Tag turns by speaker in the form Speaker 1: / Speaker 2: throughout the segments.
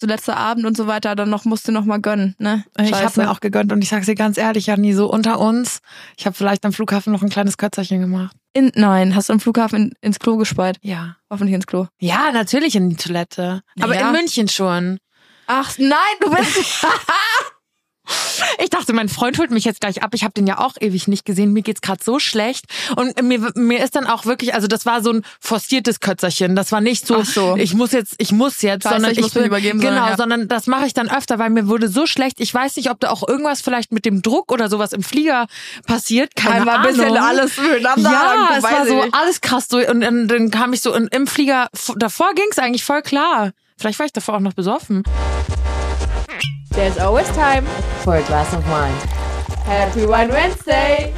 Speaker 1: so letzter Abend und so weiter, dann noch musst du noch mal gönnen, ne?
Speaker 2: Ich habe mir auch gegönnt und ich sag's dir ganz ehrlich, ja nie so unter uns. Ich habe vielleicht am Flughafen noch ein kleines Kötzerchen gemacht.
Speaker 1: In, nein, hast du am Flughafen in, ins Klo gespeit?
Speaker 2: Ja.
Speaker 1: Hoffentlich ins Klo.
Speaker 2: Ja, natürlich in die Toilette. Aber
Speaker 1: Ja.
Speaker 2: in München schon.
Speaker 1: Ach, nein, du bist.
Speaker 2: Ich dachte, mein Freund holt mich jetzt gleich ab. Ich habe den ja auch ewig nicht gesehen. Mir geht's gerade so schlecht. Und mir, mir ist dann auch wirklich, also das war so ein forciertes Kötzerchen. Das war nicht so,
Speaker 1: so.
Speaker 2: ich muss jetzt, ich muss jetzt,
Speaker 1: Scheiße,
Speaker 2: sondern
Speaker 1: ich muss
Speaker 2: bin-
Speaker 1: übergeben,
Speaker 2: Genau,
Speaker 1: sondern, ja.
Speaker 2: sondern das mache ich dann öfter, weil mir wurde so schlecht. Ich weiß nicht, ob da auch irgendwas vielleicht mit dem Druck oder sowas im Flieger passiert. Keine
Speaker 1: Einmal ein
Speaker 2: Ahnung.
Speaker 1: bisschen alles miteinander.
Speaker 2: Ja, es war so
Speaker 1: ich.
Speaker 2: alles krass durch und dann, dann kam ich so in, im Flieger. Davor ging's eigentlich voll klar. Vielleicht war ich davor auch noch besoffen.
Speaker 1: There's always time.
Speaker 3: for a glass of wine.
Speaker 1: Happy Wine Wednesday.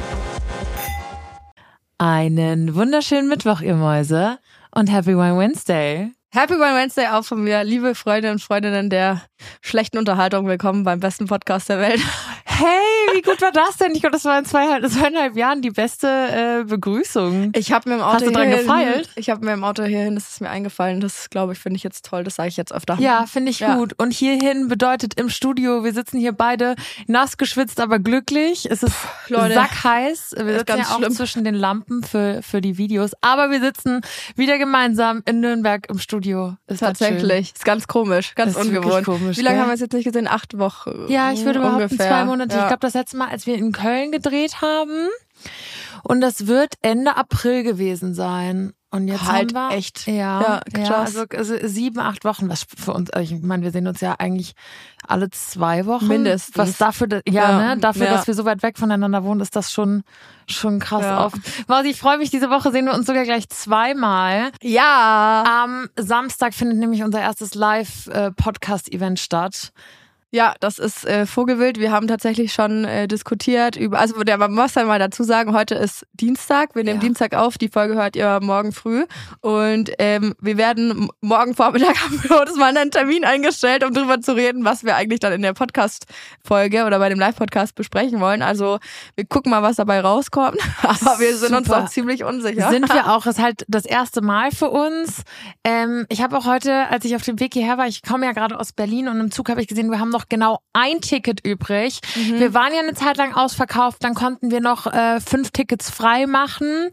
Speaker 2: Einen wunderschönen Mittwoch, ihr Mäuse. Und Happy Wine Wednesday.
Speaker 1: Happy Wine Wednesday auch von mir, liebe Freunde und Freundinnen der schlechten Unterhaltung. Willkommen beim besten Podcast der Welt.
Speaker 2: Hey, wie gut war das denn? Ich glaube, das war in zweieinhalb, zweieinhalb Jahren die beste äh, Begrüßung.
Speaker 1: Ich habe mir im Auto
Speaker 2: Hast du dran gefeilt?
Speaker 1: Ich habe mir im Auto hierhin, das ist mir eingefallen. Das glaube ich, finde ich jetzt toll. Das sage ich jetzt öfter.
Speaker 2: Ja, finde ich
Speaker 1: Ja.
Speaker 2: gut. Und hierhin bedeutet im Studio, wir sitzen hier beide nass geschwitzt, aber glücklich. Es ist
Speaker 1: Leute,
Speaker 2: sackheiß. Wir sitzen
Speaker 1: ganz
Speaker 2: ja auch
Speaker 1: schlimm.
Speaker 2: zwischen den Lampen für, für die Videos. Aber wir sitzen wieder gemeinsam in Nürnberg im Studio. Ist das schön.
Speaker 1: Tatsächlich. Ist ganz komisch, ganz
Speaker 2: Das ist
Speaker 1: ungewohnt.
Speaker 2: komisch,
Speaker 1: Wie lange
Speaker 2: gell?
Speaker 1: haben wir es jetzt nicht gesehen? Acht Wochen.
Speaker 2: Ja, ich würde behaupten
Speaker 1: ungefähr.
Speaker 2: zwei Monate.
Speaker 1: Ja.
Speaker 2: Ich glaube, das letzte Mal, als wir in Köln gedreht haben. Und das wird Ende April gewesen sein. Und jetzt
Speaker 1: Halt
Speaker 2: haben wir
Speaker 1: echt.
Speaker 2: Ja,
Speaker 1: Ja,
Speaker 2: ja, also, also sieben, acht Wochen. Was für uns, also ich meine, wir sehen uns ja eigentlich alle zwei Wochen.
Speaker 1: Mindestens.
Speaker 2: Was dafür, ja,
Speaker 1: Ja,
Speaker 2: ne, dafür,
Speaker 1: ja.
Speaker 2: dass wir so weit weg voneinander wohnen, ist das schon schon krass
Speaker 1: Ja.
Speaker 2: oft. Mausi, ich freue mich. Diese Woche sehen wir uns sogar gleich zweimal.
Speaker 1: ja.
Speaker 2: Am Samstag findet nämlich unser erstes Live-Podcast-Event statt.
Speaker 1: Ja, das ist äh, Vogelwild. Wir haben tatsächlich schon äh, diskutiert über, also der, man muss dann mal dazu sagen, heute ist Dienstag. Wir nehmen
Speaker 2: Ja.
Speaker 1: Dienstag auf. Die Folge hört ihr morgen früh. Und ähm, wir werden morgen Vormittag haben wir uns mal einen Termin eingestellt, um drüber zu reden, was wir eigentlich dann in der Podcast-Folge oder bei dem Live-Podcast besprechen wollen. Also wir gucken mal, was dabei rauskommt. Aber wir sind uns
Speaker 2: Super.
Speaker 1: noch ziemlich unsicher.
Speaker 2: Sind wir auch, ist halt das erste Mal für uns. Ähm, ich habe auch heute, als ich auf dem Weg hierher war, ich komme ja gerade aus Berlin und im Zug habe ich gesehen, wir haben noch genau ein Ticket übrig.
Speaker 1: Mhm.
Speaker 2: Wir waren ja eine Zeit lang ausverkauft, dann konnten wir noch äh, fünf Tickets frei machen.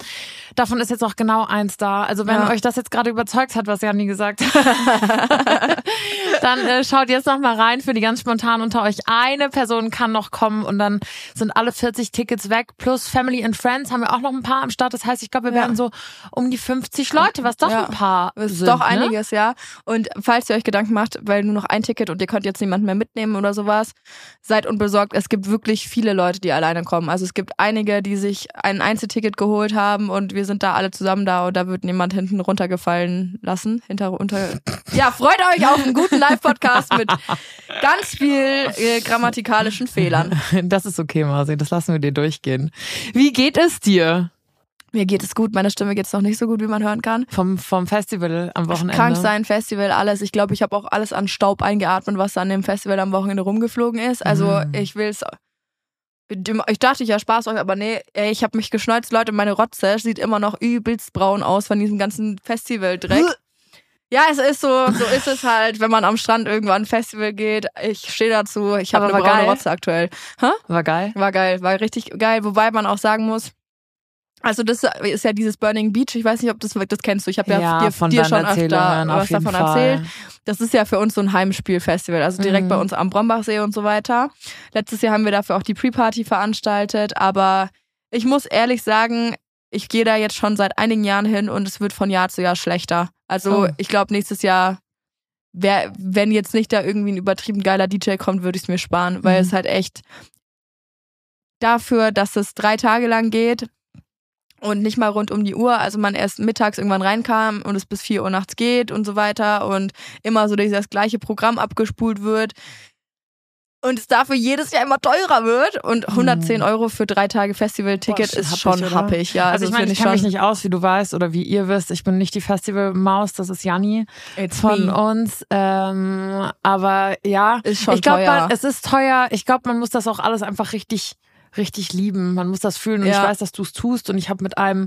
Speaker 2: Davon ist jetzt auch genau eins da. Also wenn
Speaker 1: Ja.
Speaker 2: euch das jetzt gerade überzeugt hat, was Janni gesagt hat, dann äh, schaut jetzt noch mal rein für die ganz spontan unter euch. Eine Person kann noch kommen und dann sind alle 40 Tickets weg. Plus Family and Friends haben wir auch noch ein paar am Start. Das heißt, ich glaube, wir
Speaker 1: Ja.
Speaker 2: werden so um die 50 Leute, was doch
Speaker 1: Ja.
Speaker 2: ein paar
Speaker 1: ist
Speaker 2: sind,
Speaker 1: doch
Speaker 2: ne?
Speaker 1: einiges, ja. Und falls ihr euch Gedanken macht, weil nur noch ein Ticket und ihr könnt jetzt niemanden mehr mitnehmen oder sowas, seid unbesorgt. Es gibt wirklich viele Leute, die alleine kommen. Also es gibt einige, die sich ein Einzelticket geholt haben und wir sind da alle zusammen da und da wird niemand hinten runtergefallen lassen. Hinter, unter. Ja, freut euch auf einen guten Live-Podcast mit ganz viel äh, grammatikalischen Fehlern.
Speaker 2: Das ist okay, Marci, das lassen wir dir durchgehen. Wie geht es dir
Speaker 1: Mir geht es gut, meine Stimme geht es noch nicht so gut, wie man hören kann.
Speaker 2: vom, vom Festival am Wochenende?
Speaker 1: Krank sein, Festival, alles. Ich glaube, ich habe auch alles an Staub eingeatmet, was an dem Festival am Wochenende rumgeflogen ist. Also
Speaker 2: Mm.
Speaker 1: ich will's. Ich dachte, ich ja Spaß euch, aber nee, ey, ich habe mich geschneuzt, Leute, meine Rotze sieht immer noch übelst braun aus von diesem ganzen Festivaldreck. Ja, es ist so, so ist es halt, wenn man am Strand irgendwann ein Festival geht. Ich stehe dazu, ich habe
Speaker 2: Aber
Speaker 1: eine braune
Speaker 2: geil.
Speaker 1: Rotze aktuell.
Speaker 2: War geil.
Speaker 1: War geil, war richtig geil, wobei man auch sagen muss, also das ist ja dieses Burning Beach, ich weiß nicht, ob das das kennst du, ich habe ja, dir,
Speaker 2: von
Speaker 1: dir schon öfter was davon
Speaker 2: Fall.
Speaker 1: erzählt. Das ist ja für uns so ein Heimspielfestival, also direkt
Speaker 2: Mhm.
Speaker 1: bei uns am Brombachsee und so weiter. Letztes Jahr haben wir dafür auch die Pre-Party veranstaltet, aber ich muss ehrlich sagen, ich gehe da jetzt schon seit einigen Jahren hin und es wird von Jahr zu Jahr schlechter. Also
Speaker 2: Oh.
Speaker 1: ich glaube, nächstes Jahr, wär, wenn jetzt nicht da irgendwie ein übertrieben geiler DJ kommt, würde ich es mir sparen, weil
Speaker 2: Mhm.
Speaker 1: es halt echt dafür, dass es drei Tage lang geht und nicht mal rund um die Uhr, also man erst mittags irgendwann reinkam und es bis 4 Uhr nachts geht und so weiter und immer so dieses gleiche Programm abgespult wird und es dafür jedes Jahr immer teurer wird und 110 Euro für drei Tage Festival-Ticket ist
Speaker 2: happig,
Speaker 1: schon
Speaker 2: oder?
Speaker 1: happig, ja.
Speaker 2: Also ich
Speaker 1: das
Speaker 2: meine,
Speaker 1: finde
Speaker 2: ich kenne mich nicht aus, wie du weißt oder wie ihr wisst. Ich bin nicht die Festivalmaus, das ist Janni
Speaker 1: It's
Speaker 2: von
Speaker 1: me.
Speaker 2: uns. Ähm, aber ja,
Speaker 1: Ist schon
Speaker 2: ich glaube, es ist teuer. Ich glaube, man muss das auch alles einfach richtig richtig lieben. Man muss das fühlen und
Speaker 1: Ja.
Speaker 2: ich weiß, dass du es tust. Und ich habe mit einem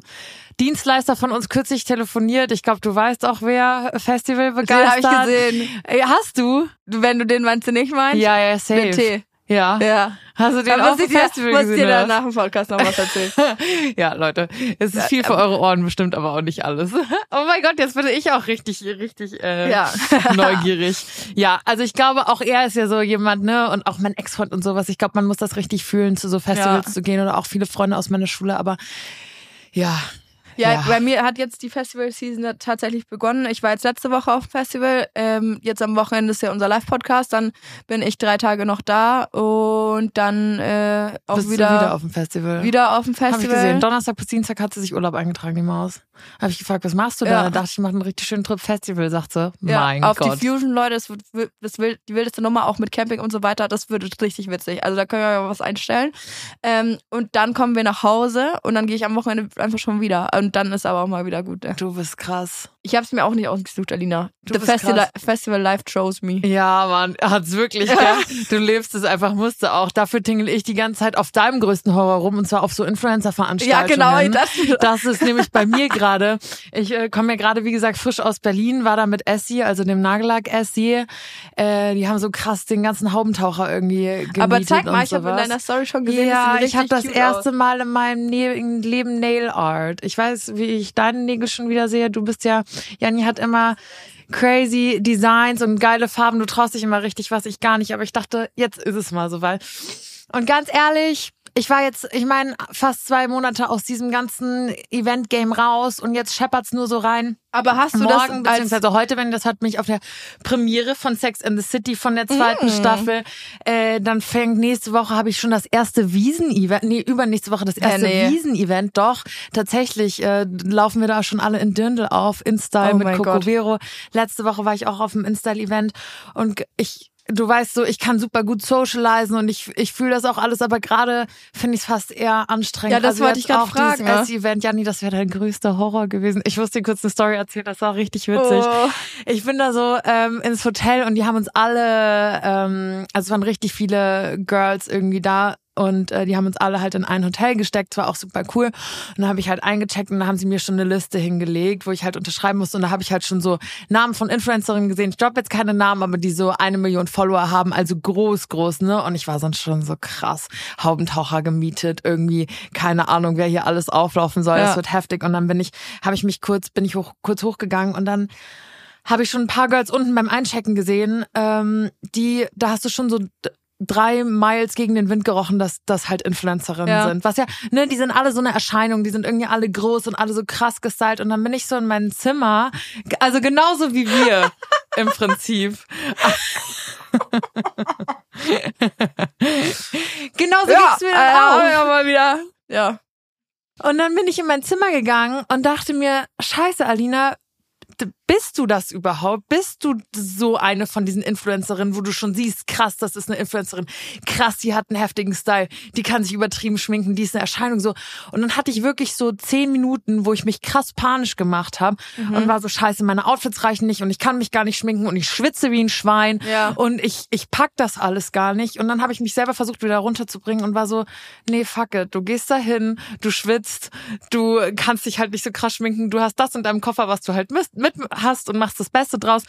Speaker 2: Dienstleister von uns kürzlich telefoniert. Ich glaube, du weißt auch wer Festival
Speaker 1: Den habe ich
Speaker 2: begeistert.
Speaker 1: gesehen.
Speaker 2: Hast du?
Speaker 1: Wenn du den meinst, du nicht meinst?
Speaker 2: Ja, ja, safe.
Speaker 1: Den Tee.
Speaker 2: Ja.
Speaker 1: Ja.
Speaker 2: Hast du den
Speaker 1: Da
Speaker 2: auf dem
Speaker 1: ich dir,
Speaker 2: Festival gesehen?
Speaker 1: dir
Speaker 2: oder
Speaker 1: dann
Speaker 2: was?
Speaker 1: nach dem Podcast noch was erzählen.
Speaker 2: Ja, Leute, es ist viel für eure Ohren bestimmt, aber auch nicht alles. Oh mein Gott, jetzt bin ich auch richtig, richtig äh,
Speaker 1: Ja.
Speaker 2: neugierig. Ja, also ich glaube, auch er ist ja so jemand, ne, und auch mein Ex-Freund und sowas. Ich glaube, man muss das richtig fühlen, zu so Festivals
Speaker 1: Ja.
Speaker 2: zu gehen oder auch viele Freunde aus meiner Schule, aber ja.
Speaker 1: Ja,
Speaker 2: Ja.
Speaker 1: bei mir hat jetzt die Festival-Season tatsächlich begonnen. Ich war jetzt letzte Woche auf dem Festival. Ähm, jetzt am Wochenende ist ja unser Live-Podcast. Dann bin ich drei Tage noch da und dann äh, auch
Speaker 2: Bist
Speaker 1: wieder,
Speaker 2: du wieder auf dem Festival?
Speaker 1: wieder auf dem
Speaker 2: Hab ich
Speaker 1: Festival.
Speaker 2: gesehen. Donnerstag bis Dienstag hat sie sich Urlaub eingetragen, die Maus. Habe ich gefragt, was machst du da?
Speaker 1: Ja.
Speaker 2: Da dachte ich, ich mache einen richtig schönen Trip Festival, sagt sie.
Speaker 1: ja,
Speaker 2: mein
Speaker 1: auf
Speaker 2: Gott.
Speaker 1: die Fusion, Leute, das wird, wird das will, die wildeste Nummer, auch mit Camping und so weiter, das wird richtig witzig. Also da können wir ja was einstellen. Ähm, und dann kommen wir nach Hause und dann gehe ich am Wochenende einfach schon wieder. Und dann ist aber auch mal wieder gut. Ne?
Speaker 2: du bist krass.
Speaker 1: Ich habe es mir auch nicht ausgesucht, Alina.
Speaker 2: Du
Speaker 1: The Festival. Festival Life chose me.
Speaker 2: Ja, Mann, hat's wirklich, gell? Du lebst es einfach, musst du auch. Dafür tingle ich die ganze Zeit auf deinem größten Horror rum und zwar auf so Influencer-Veranstaltungen.
Speaker 1: Ja, genau. Das,
Speaker 2: Das ist nämlich bei mir gerade. Ich äh, komme ja gerade, wie gesagt, frisch aus Berlin, war da mit Essie, also dem Nagellack-Essie. Äh, die haben so krass den ganzen Haubentaucher irgendwie gemietet
Speaker 1: aber zeig mal, ich habe in deiner Story schon gesehen,
Speaker 2: Ja,
Speaker 1: das
Speaker 2: ich habe das erste
Speaker 1: Aus.
Speaker 2: Mal in meinem Ne- Leben Nail Art. Ich weiß, wie ich deine Nägel schon wieder sehe. Du bist ja, Janni hat immer crazy Designs und geile Farben. Du traust dich immer richtig was, ich gar nicht. Aber ich dachte, jetzt ist es mal soweit. Und ganz ehrlich, ich war jetzt, ich meine, fast zwei Monate aus diesem ganzen Event-Game raus und jetzt scheppert's nur so rein.
Speaker 1: Aber hast du
Speaker 2: Morgen,
Speaker 1: das als
Speaker 2: beziehungsweise heute, wenn das hat mich auf der Premiere von Sex in the City von der zweiten
Speaker 1: Mm.
Speaker 2: Staffel, äh, dann fängt nächste Woche habe ich schon das erste Wiesen-Event, nee, übernächste Woche das erste
Speaker 1: nee.
Speaker 2: Wiesen-Event, doch, tatsächlich äh, laufen wir da schon alle in Dirndl auf, InStyle
Speaker 1: Oh
Speaker 2: mit Coco. Vero. Letzte Woche war ich auch auf dem InStyle-Event und ich Du weißt so, ich kann super gut socialisen und ich, ich fühle das auch alles, aber gerade finde ich es fast eher anstrengend.
Speaker 1: Ja, das
Speaker 2: also
Speaker 1: wollte ich
Speaker 2: auch
Speaker 1: fragen,
Speaker 2: Dieses
Speaker 1: ne?
Speaker 2: S-Event, Janni, das wäre dein größter Horror gewesen. Ich muss dir kurz eine Story erzählen, das war richtig witzig.
Speaker 1: Oh.
Speaker 2: Ich bin da so ähm, ins Hotel und die haben uns alle, ähm, also es waren richtig viele Girls irgendwie da und äh, die haben uns alle halt in ein Hotel gesteckt, war auch super cool. Und dann habe ich halt eingecheckt und da haben sie mir schon eine Liste hingelegt, wo ich halt unterschreiben musste und da habe ich halt schon so Namen von Influencerinnen gesehen. Ich droppe jetzt keine Namen, aber die so eine Million Follower haben, also groß, groß, ne? Und ich war sonst schon so krass Haubentaucher gemietet, irgendwie keine Ahnung, wer hier alles auflaufen soll.
Speaker 1: Ja.
Speaker 2: Das wird heftig. Und dann bin ich, habe ich mich kurz, bin ich hoch, kurz hochgegangen und dann habe ich schon ein paar Girls unten beim Einchecken gesehen, ähm, die, da hast du schon so drei Miles gegen den Wind gerochen, dass das halt Influencerinnen
Speaker 1: Ja.
Speaker 2: sind. Was ja, ne, die sind alle so eine Erscheinung, die sind irgendwie alle groß und alle so krass gestylt. Und dann bin ich so in meinem Zimmer, also genauso wie wir im Prinzip. genauso
Speaker 1: ja,
Speaker 2: ging's mir
Speaker 1: äh,
Speaker 2: dann auch.
Speaker 1: ja, mal wieder. Ja.
Speaker 2: Und dann bin ich in mein Zimmer gegangen und dachte mir, scheiße, Alina, bist du das überhaupt? Bist du so eine von diesen Influencerinnen, wo du schon siehst, krass, das ist eine Influencerin, krass, die hat einen heftigen Style, die kann sich übertrieben schminken, die ist eine Erscheinung so. Und dann hatte ich wirklich so zehn Minuten, wo ich mich krass panisch gemacht habe
Speaker 1: Mhm.
Speaker 2: und war so, scheiße, meine Outfits reichen nicht und ich kann mich gar nicht schminken und ich schwitze wie ein Schwein
Speaker 1: Ja.
Speaker 2: und ich, ich pack das alles gar nicht. Und dann habe ich mich selber versucht, wieder runterzubringen und war so, nee, fuck it. Du gehst da hin, du schwitzt, du kannst dich halt nicht so krass schminken, du hast das in deinem Koffer, was du halt mit, mit hast und machst das Beste draus.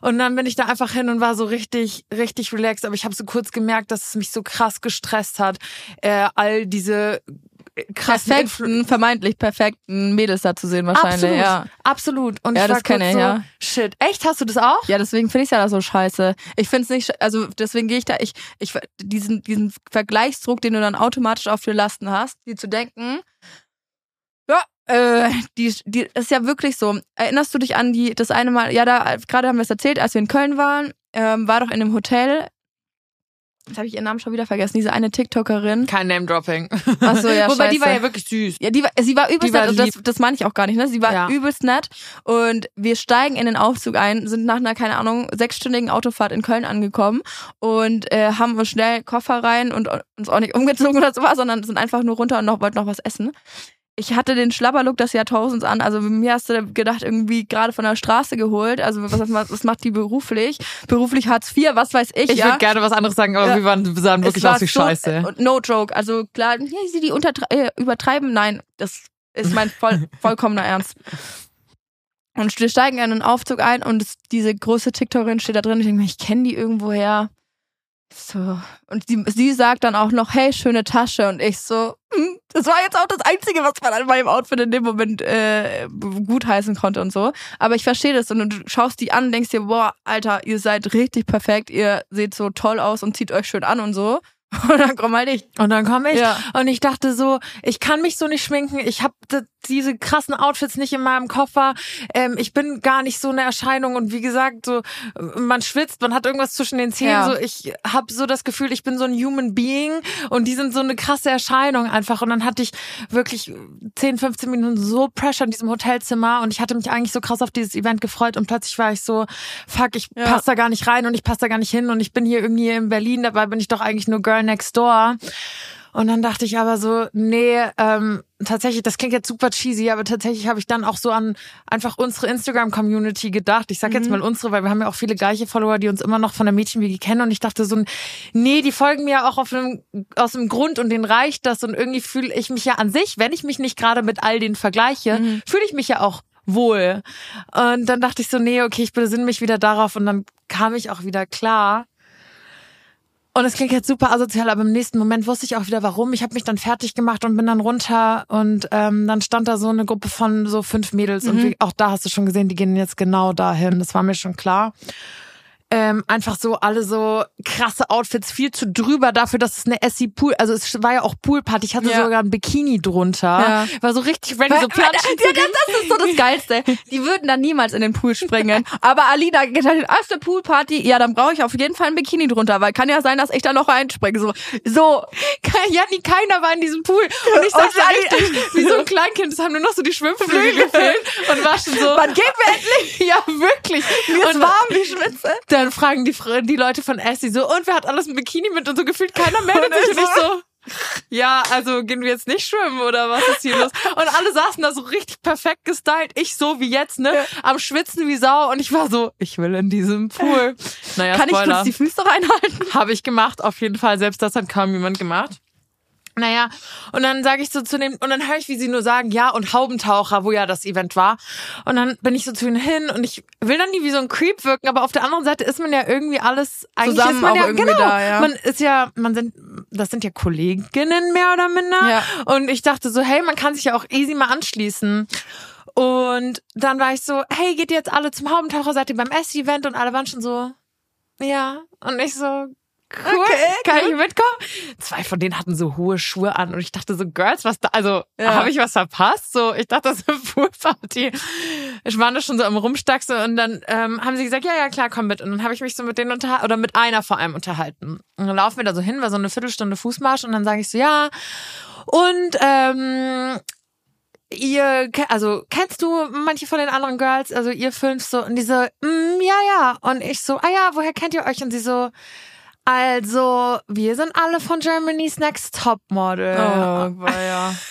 Speaker 2: Und dann bin ich da einfach hin und war so richtig, richtig relaxed. Aber ich habe so kurz gemerkt, dass es mich so krass gestresst hat, äh, all diese krassen
Speaker 1: Perfekten, vermeintlich perfekten Mädels da zu sehen wahrscheinlich,
Speaker 2: Absolut,
Speaker 1: ja.
Speaker 2: absolut. Und
Speaker 1: Ja,
Speaker 2: ich
Speaker 1: das kenne ich,
Speaker 2: so,
Speaker 1: ja.
Speaker 2: shit. Echt, hast du das auch?
Speaker 1: Ja, deswegen finde ich ja da so scheiße. Ich finde es nicht, also deswegen gehe ich da, ich, ich, diesen, diesen Vergleichsdruck, den du dann automatisch auf dir Lasten hast, die zu denken, äh, die, die ist ja wirklich so. Erinnerst du dich an die, das eine Mal, ja, da, gerade haben wir es erzählt, als wir in Köln waren, ähm, war doch in einem Hotel, jetzt habe ich ihren Namen schon wieder vergessen, diese eine TikTokerin.
Speaker 2: Kein Name-Dropping.
Speaker 1: Ach so, ja,
Speaker 2: Wobei die
Speaker 1: scheiße.
Speaker 2: war ja wirklich süß.
Speaker 1: Ja, die war, sie war übelst
Speaker 2: Die war
Speaker 1: nett und das,
Speaker 2: lieb.
Speaker 1: das meine ich auch gar nicht, ne? Sie war
Speaker 2: Ja.
Speaker 1: übelst nett und wir steigen in den Aufzug ein, sind nach einer, keine Ahnung, sechsstündigen Autofahrt in Köln angekommen und äh, haben uns schnell Koffer rein und uns auch nicht umgezogen oder sowas, sondern sind einfach nur runter und noch, wollten noch was essen. Ich hatte den Schlabberlook des Jahrtausends an. Also mir hast du gedacht, irgendwie gerade von der Straße geholt. Also was, was macht die beruflich? Beruflich Hartz IV, was weiß ich.
Speaker 2: Ich
Speaker 1: ja.
Speaker 2: würde gerne was anderes sagen, aber
Speaker 1: Ja.
Speaker 2: wir waren, sahen wirklich aus wie
Speaker 1: so-
Speaker 2: Scheiße.
Speaker 1: äh, No joke. Also klar, ja, sie die untertre- äh, übertreiben. Nein, das ist mein voll, vollkommener Ernst. Und wir steigen in einen Aufzug ein und es, diese große TikTokerin steht da drin. Ich denke mir, ich kenne die irgendwoher. So. Und sie, sie sagt dann auch noch, hey, schöne Tasche. Und ich so, hm, das war jetzt auch das Einzige, was man an meinem Outfit in dem Moment äh, gutheißen konnte und so. Aber ich verstehe das. Und du schaust die an und denkst dir, boah, Alter, ihr seid richtig perfekt, ihr seht so toll aus und zieht euch schön an und so. Und dann komm halt ich.
Speaker 2: Und dann komme ich
Speaker 1: Ja.
Speaker 2: und ich dachte so, ich kann mich so nicht schminken. Ich habe diese krassen Outfits nicht in meinem Koffer. Ähm, ich bin gar nicht so eine Erscheinung. Und wie gesagt, so man schwitzt, man hat irgendwas zwischen den Zähnen.
Speaker 1: Ja.
Speaker 2: So ich habe so das Gefühl, ich bin so ein Human Being und die sind so eine krasse Erscheinung einfach. Und dann hatte ich wirklich 10, 15 Minuten so Pressure in diesem Hotelzimmer und ich hatte mich eigentlich so krass auf dieses Event gefreut und plötzlich war ich so, fuck, ich
Speaker 1: Ja.
Speaker 2: passe da gar nicht rein und ich passe da gar nicht hin und ich bin hier irgendwie in Berlin, dabei bin ich doch eigentlich nur Girl Next Door. Und dann dachte ich aber so, nee, ähm, tatsächlich, das klingt jetzt super cheesy, aber tatsächlich habe ich dann auch so an einfach unsere Instagram-Community gedacht. Ich sag jetzt mal unsere, weil wir haben ja auch viele gleiche Follower, die uns immer noch von der Mädchenwiege kennen. Und ich dachte so, nee, die folgen mir auch auf einem, aus dem Grund und denen reicht das. Und irgendwie fühle ich mich ja an sich, wenn ich mich nicht gerade mit all denen vergleiche, fühle ich mich ja auch wohl. Und dann dachte ich so, nee, okay, ich besinne mich wieder darauf. Und dann kam ich auch wieder klar. Und es klingt jetzt super asozial, aber im nächsten Moment wusste ich auch wieder warum. Ich habe mich dann fertig gemacht und bin dann runter und ähm, dann stand da so eine Gruppe von so fünf Mädels und wie, auch da hast du schon gesehen, die gehen jetzt genau dahin. Das war mir schon klar. Ähm, einfach so alle so krasse Outfits, viel zu drüber dafür, dass es eine Essie Pool, also es war ja auch Poolparty. Ich hatte
Speaker 1: Ja.
Speaker 2: sogar ein Bikini drunter,
Speaker 1: Ja.
Speaker 2: war so richtig ready,
Speaker 1: Weil-
Speaker 2: so
Speaker 1: weil-
Speaker 2: platschen
Speaker 1: ja, das, das ist so das Geilste. Die würden dann niemals in den Pool springen. Aber Alina geht halt auf der Poolparty. Ja, dann brauche ich auf jeden Fall ein Bikini drunter, weil kann ja sein, dass ich da noch reinspringe. So, so.
Speaker 2: Janni, keiner war in diesem Pool. Und ich saß da richtig wie so ein Kleinkind. Es haben nur noch so die Schwimmflügel gefehlt und war schon so.
Speaker 1: Wann geht mir endlich?
Speaker 2: Ja, wirklich.
Speaker 1: Mir ist
Speaker 2: und
Speaker 1: warm, wie Schwitze.
Speaker 2: Dann fragen die, die Leute von Essie so, und wer hat alles ein Bikini mit? Und so gefühlt keiner meldet sich.
Speaker 1: ich
Speaker 2: Und ich so, ja, also gehen wir jetzt nicht schwimmen oder was ist hier los? Und alle saßen da so richtig perfekt gestylt. Ich so wie jetzt, ne? Am Schwitzen wie Sau. Und ich war so, ich will in diesem Pool. Naja,
Speaker 1: Kann ich
Speaker 2: Spoiler.
Speaker 1: kurz die Füße reinhalten?
Speaker 2: Habe ich gemacht, auf jeden Fall. Selbst das hat kaum jemand gemacht. Naja, und dann sage ich so zu dem, und dann höre ich, wie sie nur sagen, ja, und Haubentaucher, wo ja das Event war. Und dann bin ich so zu ihnen hin und ich will dann nie wie so ein Creep wirken, aber auf der anderen Seite ist man ja irgendwie alles, eigentlich
Speaker 1: Zusammen
Speaker 2: ist man
Speaker 1: auch
Speaker 2: ja,
Speaker 1: irgendwie
Speaker 2: genau,
Speaker 1: da, ja.
Speaker 2: man ist ja, man sind, das sind ja Kolleginnen mehr oder minder.
Speaker 1: Ja.
Speaker 2: Und ich dachte so, hey, man kann sich ja auch easy mal anschließen. Und dann war ich so, hey, geht ihr jetzt alle zum Haubentaucher, seid ihr beim Ess-Event? Und alle waren schon so, ja. Und ich so, cool,
Speaker 1: Okay,
Speaker 2: kann ich mitkommen? Zwei von denen hatten so hohe Schuhe an und ich dachte so, Girls, was da, also
Speaker 1: Ja.
Speaker 2: habe ich was verpasst? So, ich dachte, das ist eine Poolparty. Ich war da schon so am Rumstaxen und dann ähm, haben sie gesagt, ja, ja, klar, komm mit. Und dann habe ich mich so mit denen unterhalten, oder mit einer vor allem unterhalten. Und dann laufen wir da so hin, war so eine Viertelstunde Fußmarsch und dann sage ich so, ja. Und ähm, ihr, also kennst du manche von den anderen Girls, also ihr fünf so, und die so, mm, ja, ja. Und ich so, ah ja, woher kennt ihr euch? Und sie so, also, wir sind alle von Germany's Next Top Model.
Speaker 1: Oh, weia.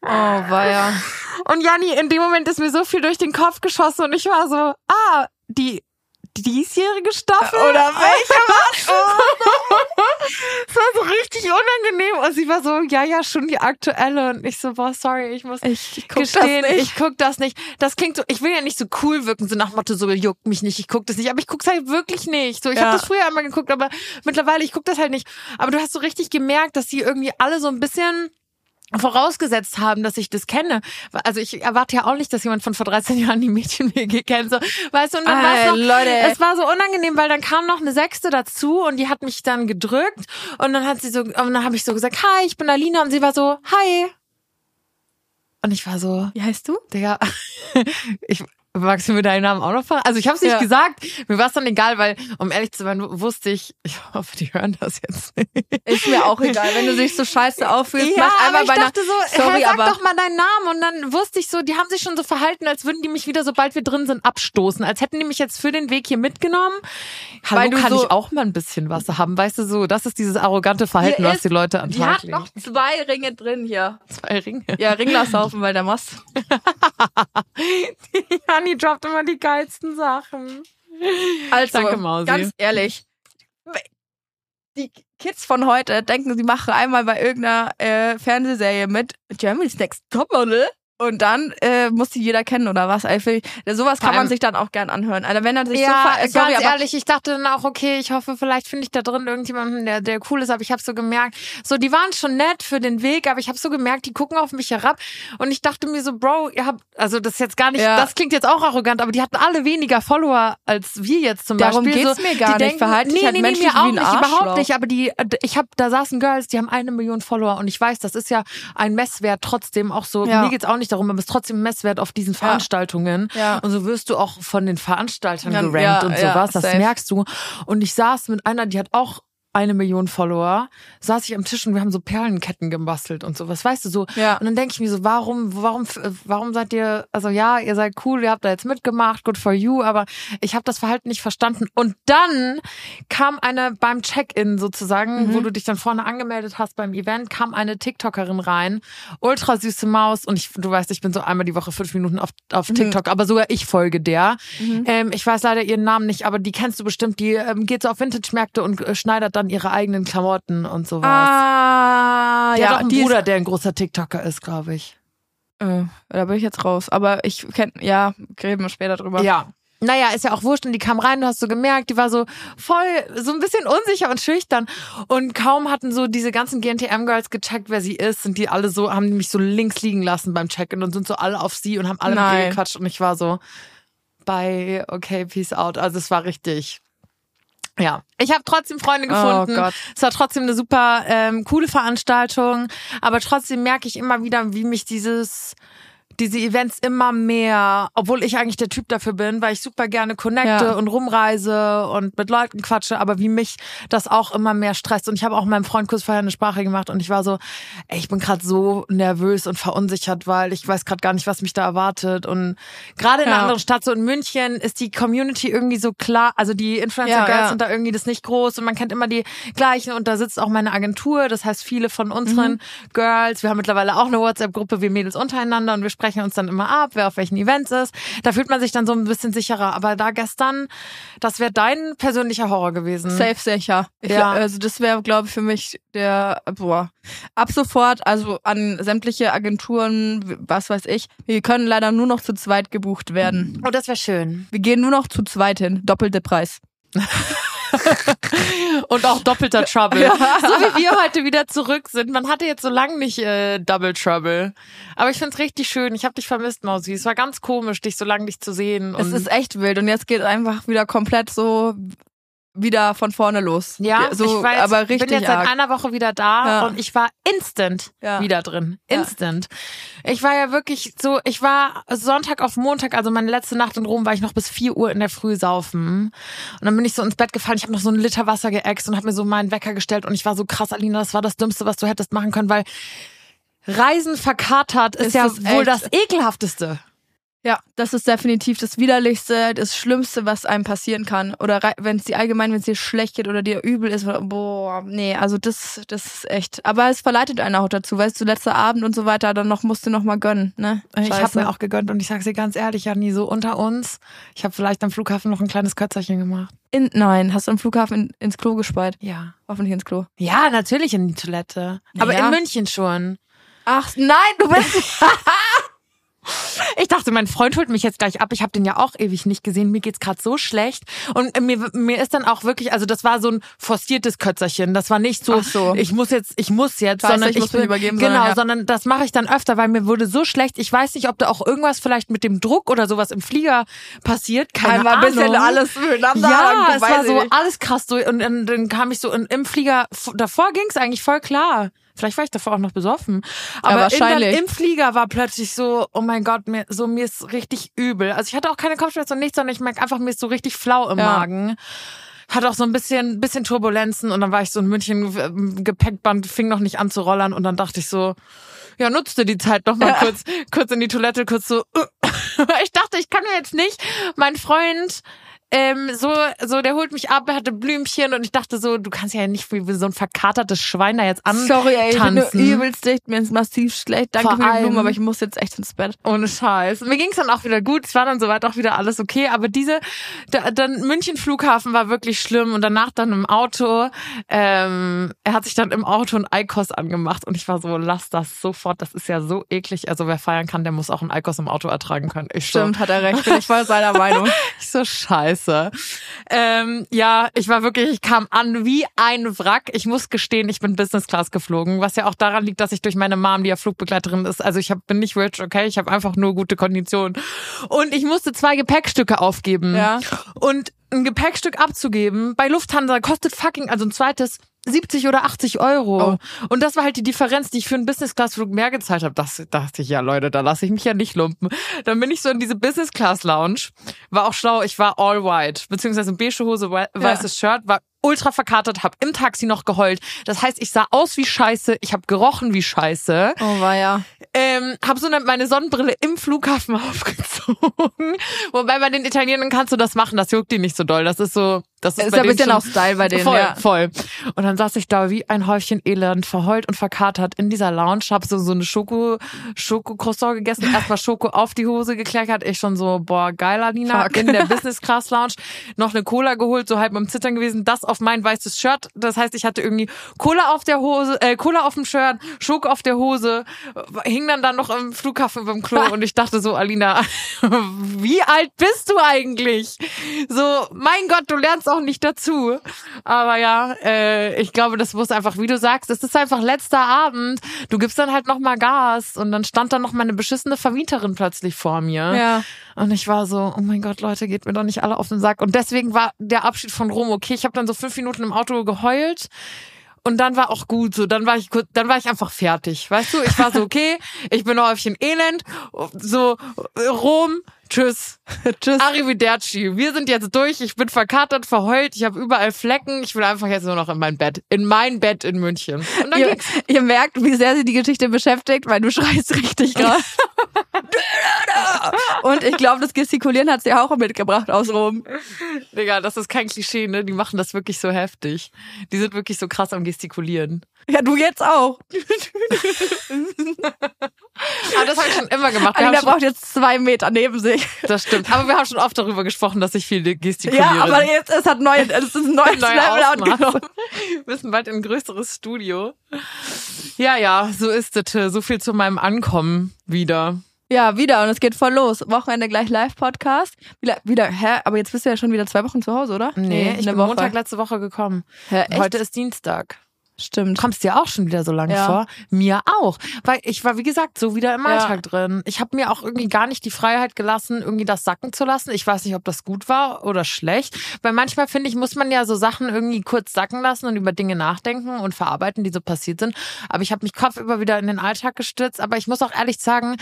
Speaker 1: Oh, weia.
Speaker 2: Und Janni, in dem Moment ist mir so viel durch den Kopf geschossen und ich war so, ah, die diesjährige Staffel?
Speaker 1: Oder welche
Speaker 2: Es war so richtig unangenehm und sie war so, ja, ja, schon die aktuelle und ich so, boah, sorry, ich muss
Speaker 1: Ich guck
Speaker 2: gestehen,
Speaker 1: das nicht.
Speaker 2: ich guck das nicht. Das klingt so, ich will ja nicht so cool wirken, so nach Motto, so juckt mich nicht, ich guck das nicht, aber ich guck's halt wirklich nicht. So, ich
Speaker 1: Ja.
Speaker 2: habe das früher einmal geguckt, aber mittlerweile, ich guck das halt nicht. Aber du hast so richtig gemerkt, dass sie irgendwie alle so ein bisschen vorausgesetzt haben, dass ich das kenne. Also ich erwarte ja auch nicht, dass jemand von vor 13 Jahren die Mädchenwege kennt. So, weißt du, und dann
Speaker 1: Ey,
Speaker 2: noch,
Speaker 1: Leute.
Speaker 2: es war so unangenehm, weil dann kam noch eine Sechste dazu und die hat mich dann gedrückt und dann hat sie so, und dann habe ich so gesagt, hi, ich bin Alina und sie war so, hi. Und ich war so,
Speaker 1: Wie heißt du?
Speaker 2: Digga, ich, Magst du mir deinen Namen auch noch verraten? Also ich habe es nicht
Speaker 1: Ja.
Speaker 2: gesagt. Mir war es dann egal, weil um ehrlich zu sein, wusste ich, ich hoffe, die hören das jetzt nicht.
Speaker 1: Ist mir auch egal. Wenn du dich so scheiße auffühlst,
Speaker 2: Ja,
Speaker 1: mach
Speaker 2: aber
Speaker 1: einfach
Speaker 2: ich dachte so,
Speaker 1: Sorry,
Speaker 2: sag
Speaker 1: aber
Speaker 2: doch mal deinen Namen. Und dann wusste ich so, die haben sich schon so verhalten, als würden die mich wieder, sobald wir drin sind, abstoßen. Als hätten die mich jetzt für den Weg hier mitgenommen. Hallo,
Speaker 1: Weil du
Speaker 2: kann
Speaker 1: so-
Speaker 2: ich auch mal ein bisschen was haben? Weißt du so, das ist dieses arrogante Verhalten, was die Leute an
Speaker 1: die
Speaker 2: Tag
Speaker 1: hat
Speaker 2: legen.
Speaker 1: noch zwei Ringe drin hier.
Speaker 2: zwei Ringe.
Speaker 1: Ja, Ringlershaufen, weil der Mast.
Speaker 2: Jani droppt immer die geilsten Sachen.
Speaker 1: Also,
Speaker 2: Danke, Mausi.
Speaker 1: ganz ehrlich, die Kids von heute denken, sie machen einmal bei irgendeiner äh, Fernsehserie mit Germany's Next Topmodel und dann äh, muss die jeder kennen oder was. Also, sowas
Speaker 2: Vor
Speaker 1: kann man sich dann auch gern anhören. Also wenn er sich
Speaker 2: Ja,
Speaker 1: so äh, sorry,
Speaker 2: ganz
Speaker 1: aber
Speaker 2: ehrlich, ich dachte dann auch, okay, ich hoffe, vielleicht finde ich da drin irgendjemanden, der, der cool ist, aber ich habe so gemerkt, so, die waren schon nett für den Weg, aber ich habe so gemerkt, die gucken auf mich herab und ich dachte mir so, Bro, ihr habt, also das ist jetzt gar nicht,
Speaker 1: Ja.
Speaker 2: das klingt jetzt auch arrogant, aber die hatten alle weniger Follower als wir jetzt zum
Speaker 1: Darum
Speaker 2: Beispiel.
Speaker 1: geht's
Speaker 2: so,
Speaker 1: mir gar
Speaker 2: die
Speaker 1: nicht. Verhalt dich
Speaker 2: nee,
Speaker 1: halt
Speaker 2: nee, nee,
Speaker 1: menschlich
Speaker 2: mir auch nicht,
Speaker 1: Arschloch.
Speaker 2: überhaupt nicht, aber die, ich habe, da saßen Girls, die haben eine Million Follower und ich weiß, das ist ja ein Messwert trotzdem auch so,
Speaker 1: Ja.
Speaker 2: mir geht's auch nicht darum, aber es ist trotzdem Messwert auf diesen Veranstaltungen
Speaker 1: Ja.
Speaker 2: und so wirst du auch von den Veranstaltern gerankt und sowas, das merkst du. Und ich saß mit einer, die hat auch eine Million Follower, saß ich am Tisch und wir haben so Perlenketten gebastelt und sowas, weißt du so.
Speaker 1: Ja.
Speaker 2: Und dann denke ich mir so, warum, warum, warum seid ihr, also ja, ihr seid cool, ihr habt da jetzt mitgemacht, good for you, aber ich habe das Verhalten nicht verstanden. Und dann kam eine beim Check-in sozusagen,
Speaker 1: Mhm.
Speaker 2: wo du dich dann vorne angemeldet hast beim Event, kam eine TikTokerin rein, ultra süße Maus und ich, du weißt, ich bin so einmal die Woche fünf Minuten auf,
Speaker 1: Mhm.
Speaker 2: auf TikTok, aber sogar ich folge der. Ähm, ich weiß leider ihren Namen nicht, aber die kennst du bestimmt. Die ähm, geht so auf Vintage-Märkte und äh, schneidert dann ihre eigenen Klamotten und sowas.
Speaker 1: Ah,
Speaker 2: die hat auch
Speaker 1: ja,
Speaker 2: einen Bruder, der ein großer TikToker ist, glaube ich.
Speaker 1: äh, da bin ich jetzt raus. Aber ich kenn, ja, reden wir später drüber.
Speaker 2: Ja. Naja, ist ja auch wurscht. Und die kam rein, du hast so gemerkt, die war so voll, so ein bisschen unsicher und schüchtern. Und kaum hatten so diese ganzen GNTM-Girls gecheckt, wer sie ist, sind die alle so, haben mich so links liegen lassen beim Check-in und sind so alle auf sie und haben alle mit ihr gequatscht. Und ich war so, bye, okay, peace out. Also es war richtig. Ja, ich habe trotzdem Freunde gefunden.
Speaker 1: Oh Gott.
Speaker 2: Es war trotzdem eine super ähm, coole Veranstaltung, aber trotzdem merke ich immer wieder, wie mich dieses diese Events immer mehr, obwohl ich eigentlich der Typ dafür bin, weil ich super gerne connecte
Speaker 1: Ja.
Speaker 2: und rumreise und mit Leuten quatsche, aber wie mich das auch immer mehr stresst. Und ich habe auch meinem Freund kurz vorher eine Sprache gemacht und ich war so, ey, ich bin gerade so nervös und verunsichert, weil ich weiß gerade gar nicht, was mich da erwartet. Und gerade in einer
Speaker 1: Ja.
Speaker 2: anderen Stadt, so in München, ist die Community irgendwie so klar, also die Influencer-Girls
Speaker 1: Ja, ja.
Speaker 2: sind da irgendwie das nicht groß und man kennt immer die gleichen und da sitzt auch meine Agentur, das heißt viele von unseren
Speaker 1: Mhm.
Speaker 2: Girls, wir haben mittlerweile auch eine WhatsApp-Gruppe, wir Mädels untereinander und wir sprechen uns dann immer ab, wer auf welchen Events ist. Da fühlt man sich dann so ein bisschen sicherer. Aber da gestern, das wäre dein persönlicher Horror gewesen.
Speaker 1: Safe sicher. Ich,
Speaker 2: Ja.
Speaker 1: Also das wäre, glaube ich, für mich der, boah, ab sofort, also an sämtliche Agenturen, was weiß ich, wir können leider nur noch zu zweit gebucht werden.
Speaker 2: Oh, das wäre schön.
Speaker 1: Wir gehen nur noch zu zweit hin, doppelte Preis.
Speaker 2: Und auch doppelter Trouble. So wie wir heute wieder zurück sind. Man hatte jetzt so lange nicht äh, Double Trouble. Aber ich find's richtig schön. Ich habe dich vermisst, Mausi. Es war ganz komisch, dich so lange nicht zu sehen.
Speaker 1: Es ist echt wild und jetzt geht einfach wieder komplett so wieder von vorne los.
Speaker 2: ja,
Speaker 1: so,
Speaker 2: ich weiß,
Speaker 1: aber
Speaker 2: bin
Speaker 1: richtig
Speaker 2: jetzt seit
Speaker 1: arg.
Speaker 2: einer Woche wieder da
Speaker 1: Ja.
Speaker 2: und ich war instant
Speaker 1: Ja.
Speaker 2: wieder drin.
Speaker 1: Ja.
Speaker 2: Instant. Ich war ja wirklich so, ich war Sonntag auf Montag, also meine letzte Nacht in Rom, war ich noch bis 4 Uhr in der Früh saufen. Und dann bin ich so ins Bett gefallen, ich habe noch so einen Liter Wasser geäxt und habe mir so meinen Wecker gestellt und ich war so krass, Alina, das war das Dümmste, was du hättest machen können, weil Reisen verkatert ist,
Speaker 1: Ist
Speaker 2: ja wohl das ekelhafteste.
Speaker 1: Ja, das ist definitiv das Widerlichste, das Schlimmste, was einem passieren kann. Oder wenn es dir allgemein, wenn es dir schlecht geht oder dir übel ist, boah, nee, also das, das ist echt. Aber es verleitet einen auch dazu, weißt du, letzter Abend und so weiter, dann noch musst du noch mal gönnen, ne?
Speaker 2: Ich habe mir auch gegönnt und ich sag's dir ganz ehrlich, Janni, so unter uns, ich habe vielleicht am Flughafen noch ein kleines Kötzerchen gemacht.
Speaker 1: In, nein, hast du am Flughafen in, ins Klo gespeit?
Speaker 2: Ja.
Speaker 1: Hoffentlich ins Klo.
Speaker 2: Ja, natürlich in die Toilette. Aber
Speaker 1: Ja.
Speaker 2: in München schon.
Speaker 1: Ach, nein, du bist.
Speaker 2: Ich dachte, mein Freund holt mich jetzt gleich ab. Ich habe den ja auch ewig nicht gesehen. Mir geht's gerade so schlecht. Und mir, mir ist dann auch wirklich, also das war so ein forciertes Kötzerchen. Das war nicht so,
Speaker 1: so.
Speaker 2: ich muss jetzt, ich muss jetzt,
Speaker 1: Scheiße,
Speaker 2: sondern
Speaker 1: ich muss mich
Speaker 2: will-
Speaker 1: übergeben,
Speaker 2: Genau,
Speaker 1: sondern ja.
Speaker 2: sondern das mache ich dann öfter, weil mir wurde so schlecht. Ich weiß nicht, ob da auch irgendwas vielleicht mit dem Druck oder sowas im Flieger passiert. Keine
Speaker 1: Einmal ein
Speaker 2: Ahnung.
Speaker 1: bisschen alles miteinander.
Speaker 2: Ja, es war
Speaker 1: ich
Speaker 2: so
Speaker 1: nicht.
Speaker 2: alles krass durch und dann, kam ich so in, im Flieger, davor ging's eigentlich voll klar. Vielleicht war ich davor auch noch besoffen. Aber
Speaker 1: Ja, wahrscheinlich.
Speaker 2: In der, im Flieger war plötzlich so, oh mein Gott, mir, so mir ist richtig übel. Also ich hatte auch keine Kopfschmerzen und nichts, sondern ich merke einfach, mir ist so richtig flau im
Speaker 1: Ja.
Speaker 2: Magen. Hat auch so ein bisschen, bisschen Turbulenzen und dann war ich so in München, Gepäckband fing noch nicht an zu rollern und dann dachte ich so, ja, nutzte die Zeit noch mal kurz, kurz in die Toilette, kurz so. ich dachte, ich kann mir jetzt nicht, mein Freund, ähm, so, so, der holt mich ab, er hatte Blümchen und ich dachte so, du kannst ja nicht wie so ein verkatertes Schwein da jetzt an.
Speaker 1: Sorry, ey, ich bin übelst dicht, mir ist massiv schlecht. Danke
Speaker 2: Vor
Speaker 1: für die Blumen, aber ich muss jetzt echt ins Bett.
Speaker 2: Ohne Scheiß. Mir ging's dann auch wieder gut. Es war dann soweit auch wieder alles okay. Aber diese, da, dann München Flughafen war wirklich schlimm und danach dann im Auto. Ähm, er hat sich dann im Auto ein Eikos angemacht und ich war so, lass das sofort. Das ist ja so eklig. Also wer feiern kann, der muss auch ein Eikos im Auto ertragen können. Ich so,
Speaker 1: Stimmt, hat er recht. Bin ich voll seiner Meinung.
Speaker 2: ich so scheiße. Ähm, ja, ich war wirklich, ich kam an wie ein Wrack. Ich muss gestehen, ich bin Business Class geflogen, was ja auch daran liegt, dass ich durch meine Mom, die ja Flugbegleiterin ist, also ich hab, bin nicht rich, okay, ich habe einfach nur gute Konditionen. Und ich musste zwei Gepäckstücke aufgeben.
Speaker 1: Ja.
Speaker 2: Und ein Gepäckstück abzugeben bei Lufthansa kostet fucking, also ein zweites 70 oder 80 Euro. Und das war halt die Differenz, die ich für einen Business-Class-Flug mehr gezahlt habe. Das dachte ich, ja Leute, da lasse ich mich ja nicht lumpen. Dann bin ich so in diese Business-Class-Lounge. War auch schlau, ich war all white. Beziehungsweise beige Hose, wei- weißes Shirt, war ultra verkatert, hab im Taxi noch geheult. Das heißt, ich sah aus wie Scheiße, ich habe gerochen wie Scheiße.
Speaker 1: Oh, war ja.
Speaker 2: Ähm, hab so eine, meine Sonnenbrille im Flughafen aufgezogen. Wobei bei den Italienern kannst du das machen, das juckt die nicht so doll. Das ist so, das ist,
Speaker 1: Ist
Speaker 2: bei
Speaker 1: ja ein bisschen auch Style bei denen,
Speaker 2: voll,
Speaker 1: ja.
Speaker 2: voll. Und dann saß ich da wie ein Häufchen Elend, verheult und verkatert in dieser Lounge, hab so so eine Schoko Schoko Croissant gegessen, erstmal Schoko auf die Hose gekleckert. Ich schon so, boah, geil, Alina,
Speaker 1: Fuck.
Speaker 2: in der Business Class Lounge noch eine Cola geholt, so halb beim Zittern gewesen, das auf mein weißes Shirt. Das heißt, ich hatte irgendwie Cola auf der Hose, äh, Cola auf dem Shirt, Schoko auf der Hose, hing dann da noch im Flughafen beim Klo und ich dachte so, Alina, wie alt bist du eigentlich? So, mein Gott, du lernst auch nicht dazu. Aber ja, äh, ich glaube, das muss einfach, wie du sagst, es ist einfach letzter Abend. Du gibst dann halt noch mal Gas und dann stand da noch mal eine beschissene Vermieterin plötzlich vor mir.
Speaker 1: Ja.
Speaker 2: Und ich war so, oh mein Gott, Leute, geht mir doch nicht alle auf den Sack. Und deswegen war der Abschied von Rom okay. Ich habe dann so fünf Minuten im Auto geheult. Und dann war auch gut so, dann war ich kurz, dann war ich einfach fertig, weißt du? Ich war so okay, ich bin ein Häufchen Elend, so Rom, tschüss,
Speaker 1: Tschüss.
Speaker 2: Arrivederci. Wir sind jetzt durch, ich bin verkatert, verheult, ich habe überall Flecken, ich will einfach jetzt nur noch in mein Bett, in mein Bett in München. Und dann
Speaker 1: Ihr,
Speaker 2: ging's.
Speaker 1: ihr merkt, wie sehr sie die Geschichte beschäftigt, weil du schreist richtig gerade. Und ich glaube, das Gestikulieren hat sie auch mitgebracht aus Rom.
Speaker 2: Digga, das ist kein Klischee, ne? Die machen das wirklich so heftig. Die sind wirklich so krass am Gestikulieren.
Speaker 1: Ja, du jetzt auch.
Speaker 2: Aber das habe ich schon immer gemacht. Wir
Speaker 1: Alina braucht jetzt zwei Meter neben sich.
Speaker 2: das stimmt. Aber wir haben schon oft darüber gesprochen, dass ich viel gestikuliere.
Speaker 1: Ja, aber jetzt, es hat neue, es ist ein neues
Speaker 2: Neue
Speaker 1: Level angenommen.
Speaker 2: Wir müssen bald in ein größeres Studio. Ja, ja, so ist es. So viel zu meinem Ankommen wieder.
Speaker 1: Ja, wieder und es geht voll los. Wochenende gleich Live-Podcast. Wieder, wieder, hä? Aber jetzt bist du ja schon wieder zwei Wochen zu Hause, oder?
Speaker 2: Nee, ich
Speaker 1: eine
Speaker 2: bin
Speaker 1: Woche.
Speaker 2: Montag letzte Woche gekommen.
Speaker 1: Hä?
Speaker 2: Heute ist Dienstag.
Speaker 1: Stimmt.
Speaker 2: Kommst dir auch schon wieder so lange
Speaker 1: Ja.
Speaker 2: vor? Mir auch. Weil ich war, wie gesagt, so wieder im
Speaker 1: Ja.
Speaker 2: Alltag drin. Ich habe mir auch irgendwie gar nicht die Freiheit gelassen, irgendwie das sacken zu lassen. Ich weiß nicht, ob das gut war oder schlecht. Weil manchmal, finde ich, muss man ja so Sachen irgendwie kurz sacken lassen und über Dinge nachdenken und verarbeiten, die so passiert sind. Aber ich habe mich kopfüber wieder in den Alltag gestürzt. Aber ich muss auch ehrlich sagen,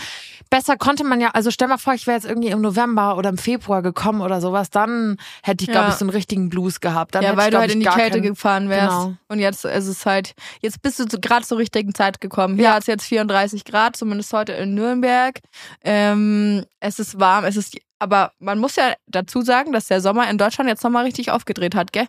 Speaker 2: besser konnte man ja, also stell mal vor, ich wäre jetzt irgendwie im November oder im Februar gekommen oder sowas, dann hätte ich, glaube
Speaker 1: Ja.
Speaker 2: ich, so einen richtigen Blues gehabt. Dann
Speaker 1: ja, weil
Speaker 2: ich,
Speaker 1: du halt in die Kälte
Speaker 2: keinen-
Speaker 1: gefahren wärst.
Speaker 2: Genau.
Speaker 1: Und jetzt ist es halt, jetzt bist du gerade zur richtigen Zeit gekommen. Hier
Speaker 2: Ja.
Speaker 1: hat es jetzt 34 Grad, zumindest heute in Nürnberg. Ähm, es ist warm, es ist, aber man muss ja dazu sagen, dass der Sommer in Deutschland jetzt nochmal richtig aufgedreht hat, gell?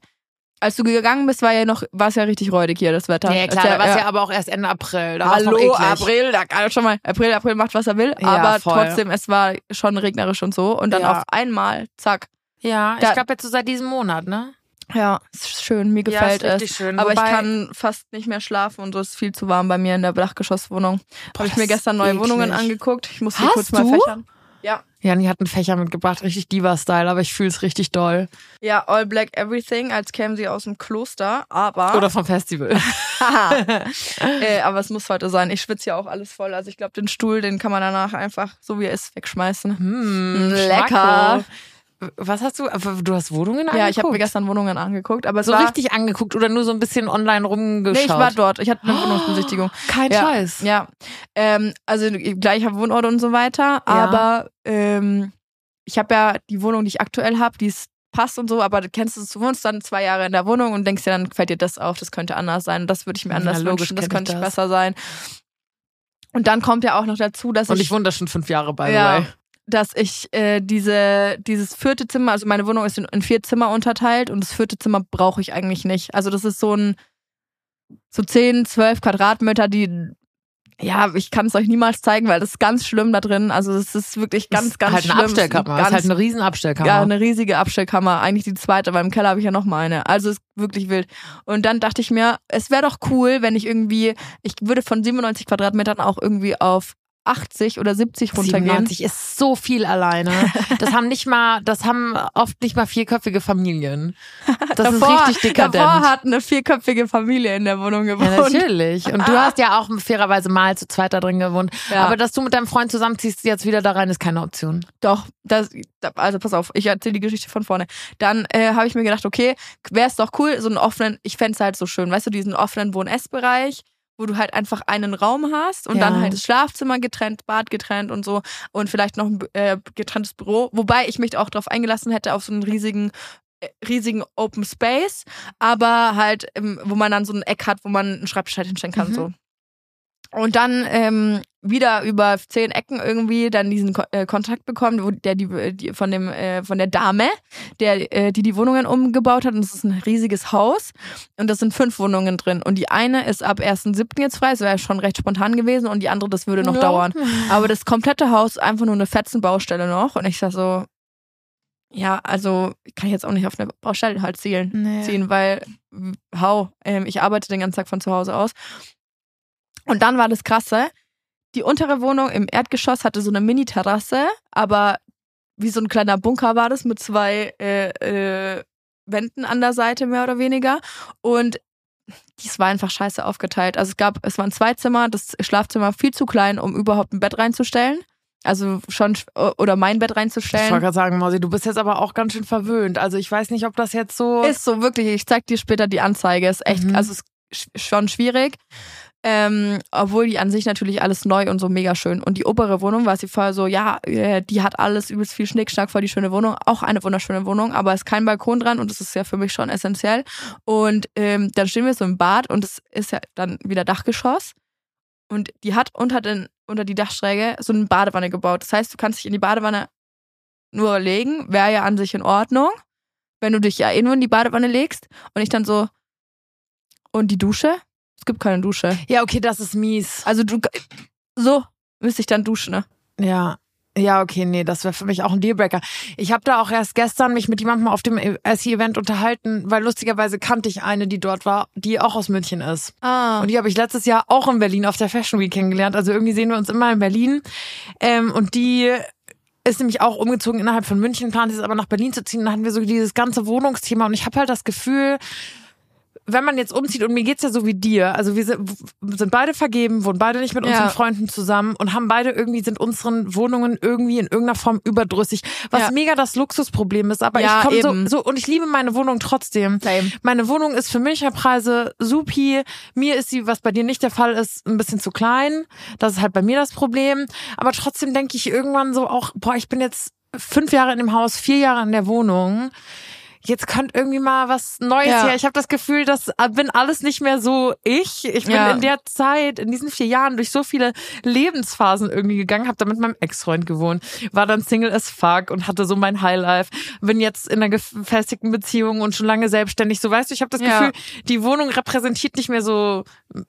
Speaker 1: Als du gegangen bist, war ja noch, war es ja richtig räudig hier, das Wetter.
Speaker 2: Ja, klar,
Speaker 1: ist
Speaker 2: da war es ja aber auch erst Ende April. Da
Speaker 1: Hallo. April, da kann schon mal, April, April macht, was er will,
Speaker 2: Ja,
Speaker 1: aber
Speaker 2: voll.
Speaker 1: trotzdem, es war schon regnerisch und so. Und dann
Speaker 2: Ja.
Speaker 1: auf einmal, zack.
Speaker 2: Ja,
Speaker 1: Da-
Speaker 2: ich glaube jetzt so seit diesem Monat, ne?
Speaker 1: Ja, ist schön, mir
Speaker 2: Ja,
Speaker 1: gefällt
Speaker 2: richtig
Speaker 1: es.
Speaker 2: schön.
Speaker 1: Aber
Speaker 2: Wobei-
Speaker 1: ich kann fast nicht mehr schlafen und so ist viel zu warm bei mir in der Dachgeschosswohnung. Habe ich mir gestern neue
Speaker 2: eklig.
Speaker 1: Wohnungen angeguckt. Ich muss die kurz mal
Speaker 2: du?
Speaker 1: fächern. Ja.
Speaker 2: Jani hat einen Fächer mitgebracht, richtig Diva-Style, aber ich fühle es richtig doll.
Speaker 1: Ja, All Black Everything, als kämen sie aus dem Kloster, aber
Speaker 2: Oder vom Festival.
Speaker 1: äh, aber es muss heute sein. Ich schwitze ja auch alles voll. Also ich glaube, den Stuhl, den kann man danach einfach, so wie er ist, wegschmeißen.
Speaker 2: Hm,
Speaker 1: Lecker.
Speaker 2: Schmacko. Was hast du? Du hast Wohnungen angeguckt?
Speaker 1: Ja, ich habe mir gestern Wohnungen angeguckt, aber
Speaker 2: so
Speaker 1: war
Speaker 2: richtig angeguckt oder nur so ein bisschen online rumgeschaut?
Speaker 1: Nee, ich war dort. Ich hatte eine Wohnungsbesichtigung.
Speaker 2: Kein
Speaker 1: ja,
Speaker 2: Scheiß.
Speaker 1: Ja. Ähm, also gleicher Wohnort und so weiter, aber ähm, ich habe ja die Wohnung, die ich aktuell habe, die ist passt und so, aber du kennst es, du wohnst dann zwei Jahre in der Wohnung und denkst dir, dann fällt dir das auf, das könnte anders sein, das würde ich mir anders
Speaker 2: Ja, logisch
Speaker 1: wünschen, das
Speaker 2: kenn ich
Speaker 1: könnte
Speaker 2: das.
Speaker 1: besser sein. Und dann kommt ja auch noch dazu, dass
Speaker 2: Und
Speaker 1: ich
Speaker 2: ich wohne da schon fünf Jahre by the
Speaker 1: Ja. Dass ich äh, diese, dieses vierte Zimmer, also meine Wohnung ist in, in vier Zimmer unterteilt und das vierte Zimmer brauche ich eigentlich nicht. Also das ist so ein so 10, 12 Quadratmeter, die ja, ich kann es euch niemals zeigen, weil das ist ganz schlimm da drin. Also es ist wirklich ganz,
Speaker 2: ist
Speaker 1: ganz
Speaker 2: halt
Speaker 1: schlimm.
Speaker 2: eine Abstellkammer.
Speaker 1: Ganz,
Speaker 2: ist halt eine riesen Abstellkammer.
Speaker 1: ja, eine riesige Abstellkammer. Eigentlich die zweite, weil im Keller habe ich ja noch mal eine. Also es ist wirklich wild. Und dann dachte ich mir, es wäre doch cool, wenn ich irgendwie, ich würde von 97 Quadratmetern auch irgendwie auf 80 oder 70 runtergehen.
Speaker 2: 97 ist so viel alleine. Das haben nicht mal, das haben oft nicht mal vierköpfige Familien. Das ist richtig dekadent.
Speaker 1: Davor hat eine vierköpfige Familie in der Wohnung gewohnt.
Speaker 2: Ja, natürlich. Und du hast ja auch fairerweise mal zu zweit da drin gewohnt.
Speaker 1: Ja.
Speaker 2: Aber dass du mit deinem Freund zusammenziehst jetzt wieder da rein, ist keine Option.
Speaker 1: Doch, das, also pass auf, ich erzähle die Geschichte von vorne. Dann äh, habe ich mir gedacht, okay, wäre es doch cool, so einen offenen, ich fände es halt so schön, weißt du, diesen offenen Wohn-Ess-Bereich, wo du halt einfach einen Raum hast und
Speaker 2: Ja.
Speaker 1: dann halt das Schlafzimmer getrennt, Bad getrennt und so und vielleicht noch ein äh, getrenntes Büro. Wobei ich mich auch darauf eingelassen hätte, auf so einen riesigen äh, riesigen Open Space, aber halt, ähm, wo man dann so ein Eck hat, wo man einen Schreibtisch halt hinstellen kann.
Speaker 2: Mhm.
Speaker 1: So. Und dann ähm, wieder über zehn Ecken irgendwie dann diesen Ko äh, Kontakt bekommen, wo der die, die von dem äh, von der Dame, der äh, die die Wohnungen umgebaut hat. Und es ist ein riesiges Haus und das sind fünf Wohnungen drin. Und die eine ist ab 1.7. jetzt frei, das wäre schon recht spontan gewesen. Und die andere, das würde noch
Speaker 2: Ja.
Speaker 1: dauern. Aber das komplette Haus ist einfach nur eine Fetzenbaustelle noch. Und ich sag so, ja, also kann ich jetzt auch nicht auf eine Baustelle halt zielen
Speaker 2: Nee.
Speaker 1: ziehen, weil hau, ähm, ich arbeite den ganzen Tag von zu Hause aus. Und dann war das krasse, die untere Wohnung im Erdgeschoss hatte so eine Mini-Terrasse, aber wie so ein kleiner Bunker war das mit zwei äh, äh, Wänden an der Seite mehr oder weniger und dies war einfach scheiße aufgeteilt. Also es gab, es waren zwei Zimmer, das Schlafzimmer viel zu klein, um überhaupt ein Bett reinzustellen. Also schon, sch- oder mein Bett
Speaker 2: Ich wollte
Speaker 1: reinzustellen.
Speaker 2: gerade sagen, Mausi, du bist jetzt aber auch ganz schön verwöhnt. Also ich weiß nicht, ob das jetzt so.
Speaker 1: Ist so wirklich, ich zeig dir später die Anzeige. Ist echt,
Speaker 2: Mhm.
Speaker 1: also ist sch- schon schwierig. Ähm, obwohl die an sich natürlich alles neu und so mega schön. Und die obere Wohnung war sie vorher so, ja, äh, die hat alles übelst viel Schnickschnack, voll die schöne Wohnung. Auch eine wunderschöne Wohnung, aber ist kein Balkon dran und das ist ja für mich schon essentiell. Und ähm, dann stehen wir so im Bad und es ist ja dann wieder Dachgeschoss. Und die hat unter, den, unter die Dachschräge so eine Badewanne gebaut. Das heißt, du kannst dich in die Badewanne nur legen, wäre ja an sich in Ordnung, wenn du dich ja eh nur in die Badewanne legst. Und ich dann so, und die Dusche? Gibt keine Dusche.
Speaker 2: ja, okay, das ist mies.
Speaker 1: Also du, so müsste ich dann duschen, ne?
Speaker 2: Ja. Ja, okay, nee, das wäre für mich auch ein Dealbreaker. Ich habe da auch erst gestern mich mit jemandem auf dem SE-Event unterhalten, weil lustigerweise kannte ich eine, die dort war, die auch aus München ist.
Speaker 1: Ah.
Speaker 2: Und die habe ich letztes Jahr auch in Berlin auf der Fashion Week kennengelernt. Also irgendwie sehen wir uns immer in Berlin. Ähm, und die ist nämlich auch umgezogen innerhalb von München, plant es aber nach Berlin zu ziehen. Dann hatten wir so dieses ganze Wohnungsthema. Und ich habe halt das Gefühl, wenn man jetzt umzieht, und mir geht's ja so wie dir, also wir sind, sind beide vergeben, wohnen beide nicht mit
Speaker 1: Ja.
Speaker 2: unseren Freunden zusammen und haben beide irgendwie, sind unseren Wohnungen irgendwie in irgendeiner Form überdrüssig, was
Speaker 1: Ja.
Speaker 2: mega das Luxusproblem ist. Aber
Speaker 1: Ja,
Speaker 2: ich komme so, so, und ich liebe meine Wohnung trotzdem.
Speaker 1: Same.
Speaker 2: Meine Wohnung ist für Münchner Preise supi. Mir ist sie, was bei dir nicht der Fall ist, ein bisschen zu klein. Das ist halt bei mir das Problem. Aber trotzdem denke ich irgendwann so auch, boah, ich bin jetzt fünf Jahre in dem Haus, vier Jahre in der Wohnung. Jetzt kommt irgendwie mal was Neues
Speaker 1: Ja.
Speaker 2: her. Ich habe das Gefühl, das bin alles nicht mehr so ich. Ich bin
Speaker 1: Ja.
Speaker 2: in der Zeit, in diesen vier Jahren durch so viele Lebensphasen irgendwie gegangen, habe da mit meinem Ex-Freund gewohnt, war dann Single as fuck und hatte so mein Highlife. Bin jetzt in einer gefestigten Beziehung und schon lange selbstständig. So weißt du, ich habe das
Speaker 1: Ja.
Speaker 2: Gefühl, die Wohnung repräsentiert nicht mehr so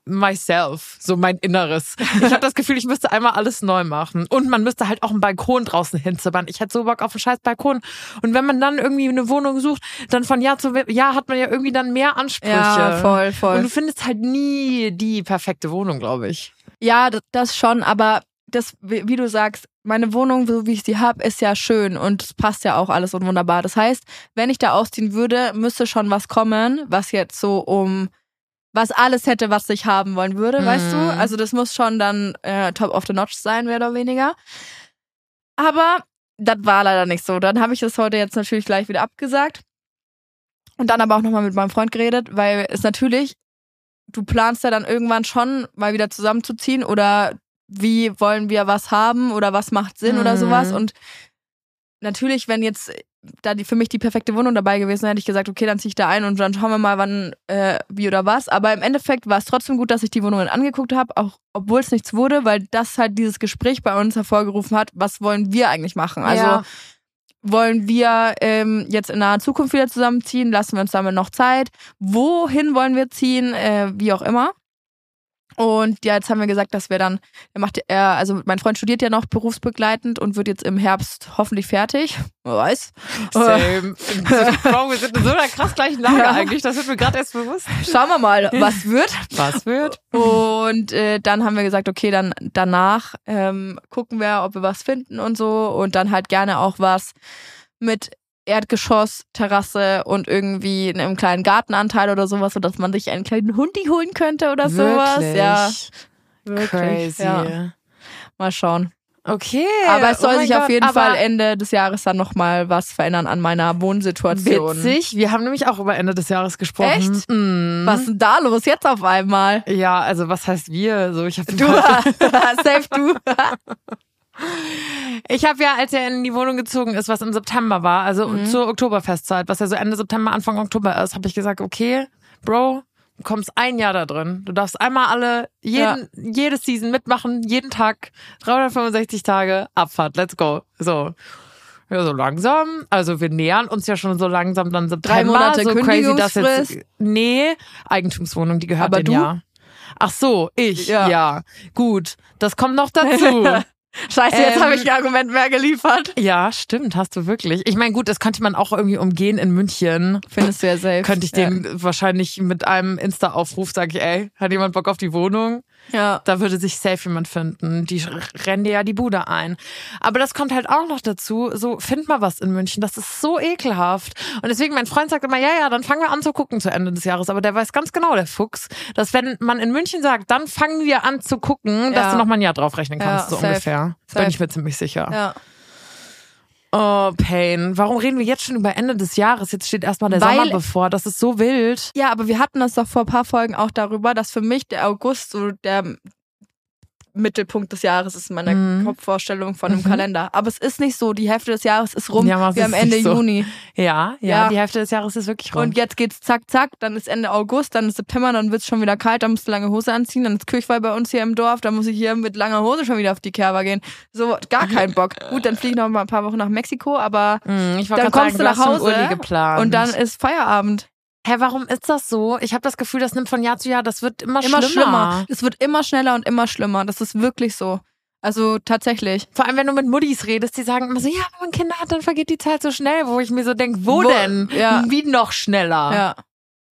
Speaker 2: myself, so mein Inneres. Ich habe das Gefühl, ich müsste einmal alles neu machen. Und man müsste halt auch einen Balkon draußen hinzimmern. Ich hätte so Bock auf einen scheiß Balkon. Und wenn man dann irgendwie eine Wohnung sucht, dann von Jahr zu Jahr hat man ja irgendwie dann mehr Ansprüche.
Speaker 1: Ja, voll,
Speaker 2: Und
Speaker 1: voll.
Speaker 2: du findest halt nie die perfekte Wohnung, glaube ich.
Speaker 1: Ja, das, schon, aber das, wie du sagst, meine Wohnung, so wie ich sie habe, ist ja schön und es passt ja auch alles und wunderbar. Das heißt, wenn ich da ausziehen würde, müsste schon was kommen, was jetzt so um was alles hätte, was ich haben wollen würde, weißt du?
Speaker 2: Mhm.
Speaker 1: Also das muss schon dann äh, top of the notch sein, mehr oder weniger. Aber das war leider nicht so. Dann habe ich das heute jetzt natürlich gleich wieder abgesagt. Und dann aber auch nochmal mit meinem Freund geredet, weil es natürlich, du planst ja dann irgendwann schon mal wieder zusammenzuziehen oder wie wollen wir was haben oder was macht Sinn mhm. oder sowas. Und natürlich, wenn jetzt da die, für mich die perfekte Wohnung dabei gewesen wäre, hätte ich gesagt, okay, dann ziehe ich da ein und dann schauen wir mal, wann, äh, wie oder was. Aber im Endeffekt war es trotzdem gut, dass ich die Wohnungen angeguckt habe, auch obwohl es nichts wurde, weil das halt dieses Gespräch bei uns hervorgerufen hat, was wollen wir eigentlich machen? Also ja. Wollen wir ähm, jetzt in naher Zukunft wieder zusammenziehen? Lassen wir uns damit noch Zeit? Wohin wollen wir ziehen? Äh, wie auch immer. Und ja, jetzt haben wir gesagt, dass wir dann, er macht er, also mein Freund studiert ja noch berufsbegleitend und wird jetzt im Herbst hoffentlich fertig. Wer weiß.
Speaker 2: Same. wir sind in so einer krass gleichen Lage eigentlich. Das wird mir gerade erst bewusst.
Speaker 1: Schauen wir mal, was wird.
Speaker 2: Was wird.
Speaker 1: Und äh, dann haben wir gesagt, okay, dann danach ähm, gucken wir, ob wir was finden und so. Und dann halt gerne auch was mit Erdgeschoss, Terrasse und irgendwie einem kleinen Gartenanteil oder sowas, sodass man sich einen kleinen Hundi holen könnte oder sowas. Ja.
Speaker 2: Wirklich. Crazy. Ja.
Speaker 1: Mal schauen.
Speaker 2: Okay.
Speaker 1: Aber es soll oh sich Gott, auf jeden Fall Ende des Jahres dann nochmal was verändern an meiner Wohnsituation.
Speaker 2: Witzig. Wir haben nämlich auch über Ende des Jahres gesprochen.
Speaker 1: Echt? Mm. Was ist denn da los jetzt auf einmal?
Speaker 2: Ja, also was heißt wir? So, ich hab
Speaker 1: du, safe du.
Speaker 2: Ich habe ja, als er in die Wohnung gezogen ist, was im September war, also mhm. zur Oktoberfestzeit, was ja so Ende September, Anfang Oktober ist, habe ich gesagt, okay, Bro, du kommst ein Jahr da drin. Du darfst einmal alle, jeden, ja. jede Season mitmachen, jeden Tag, 365 Tage, Abfahrt, let's go. So. Ja, so langsam. Also wir nähern uns ja schon so langsam dann September.
Speaker 1: Drei Monate
Speaker 2: so
Speaker 1: crazy, dass
Speaker 2: jetzt. Nee, Eigentumswohnung, die gehört
Speaker 1: Aber
Speaker 2: den
Speaker 1: du?
Speaker 2: ja. Ach so, ich, ja. ja. Gut, das kommt noch dazu.
Speaker 1: Scheiße, jetzt ähm, habe ich ein Argument mehr geliefert.
Speaker 2: Ja, stimmt, hast du wirklich. Ich meine, gut, das könnte man auch irgendwie umgehen in München.
Speaker 1: Findest du ja selbst.
Speaker 2: Könnte ich ja. den wahrscheinlich mit einem Insta-Aufruf sagen, ey, hat jemand Bock auf die Wohnung?
Speaker 1: Ja.
Speaker 2: Da würde sich safe jemand finden. Die rennen dir ja die Bude ein. Aber das kommt halt auch noch dazu. So, find mal was in München. Das ist so ekelhaft. Und deswegen, mein Freund sagt immer, ja, ja, dann fangen wir an zu gucken zu Ende des Jahres. Aber der weiß ganz genau, der Fuchs, dass wenn man in München sagt, dann fangen wir an zu gucken, ja. dass du noch mal ein Jahr drauf rechnen kannst, ja, so safe. ungefähr. Safe. Bin ich mir ziemlich sicher.
Speaker 1: Ja.
Speaker 2: Oh, Pain. Warum reden wir jetzt schon über Ende des Jahres? Jetzt steht erstmal der Weil, Sommer bevor. Das ist so wild.
Speaker 1: Ja, aber wir hatten das doch vor ein paar Folgen auch darüber, dass für mich der August so der Mittelpunkt des Jahres ist in meiner mhm. Kopfvorstellung von einem mhm. Kalender. Aber es ist nicht so. Die Hälfte des Jahres ist rum. Ja, wir haben Ende so. Juni.
Speaker 2: Ja, ja, ja, die Hälfte des Jahres ist wirklich rum.
Speaker 1: Und jetzt geht's zack, zack. Dann ist Ende August, dann ist September, dann wird's schon wieder kalt, dann musst du lange Hose anziehen. Dann ist Kirchweih bei uns hier im Dorf, dann muss ich hier mit langer Hose schon wieder auf die Kerber gehen. So, gar keinen Bock. Gut, dann fliege ich noch mal ein paar Wochen nach Mexiko, aber
Speaker 2: mhm,
Speaker 1: dann kommst sagen, du nach Hause und dann ist Feierabend.
Speaker 2: Hä, warum ist das so? Ich habe das Gefühl, das nimmt von Jahr zu Jahr, das wird immer, immer schlimmer.
Speaker 1: Es wird immer schneller und immer schlimmer. Das ist wirklich so. Also tatsächlich.
Speaker 2: Vor allem, wenn du mit Muddis redest, die sagen immer so, ja, wenn man Kinder hat, dann vergeht die Zeit so schnell, wo ich mir so denke, wo, wo, denn? Ja. Wie noch schneller?
Speaker 1: Ja.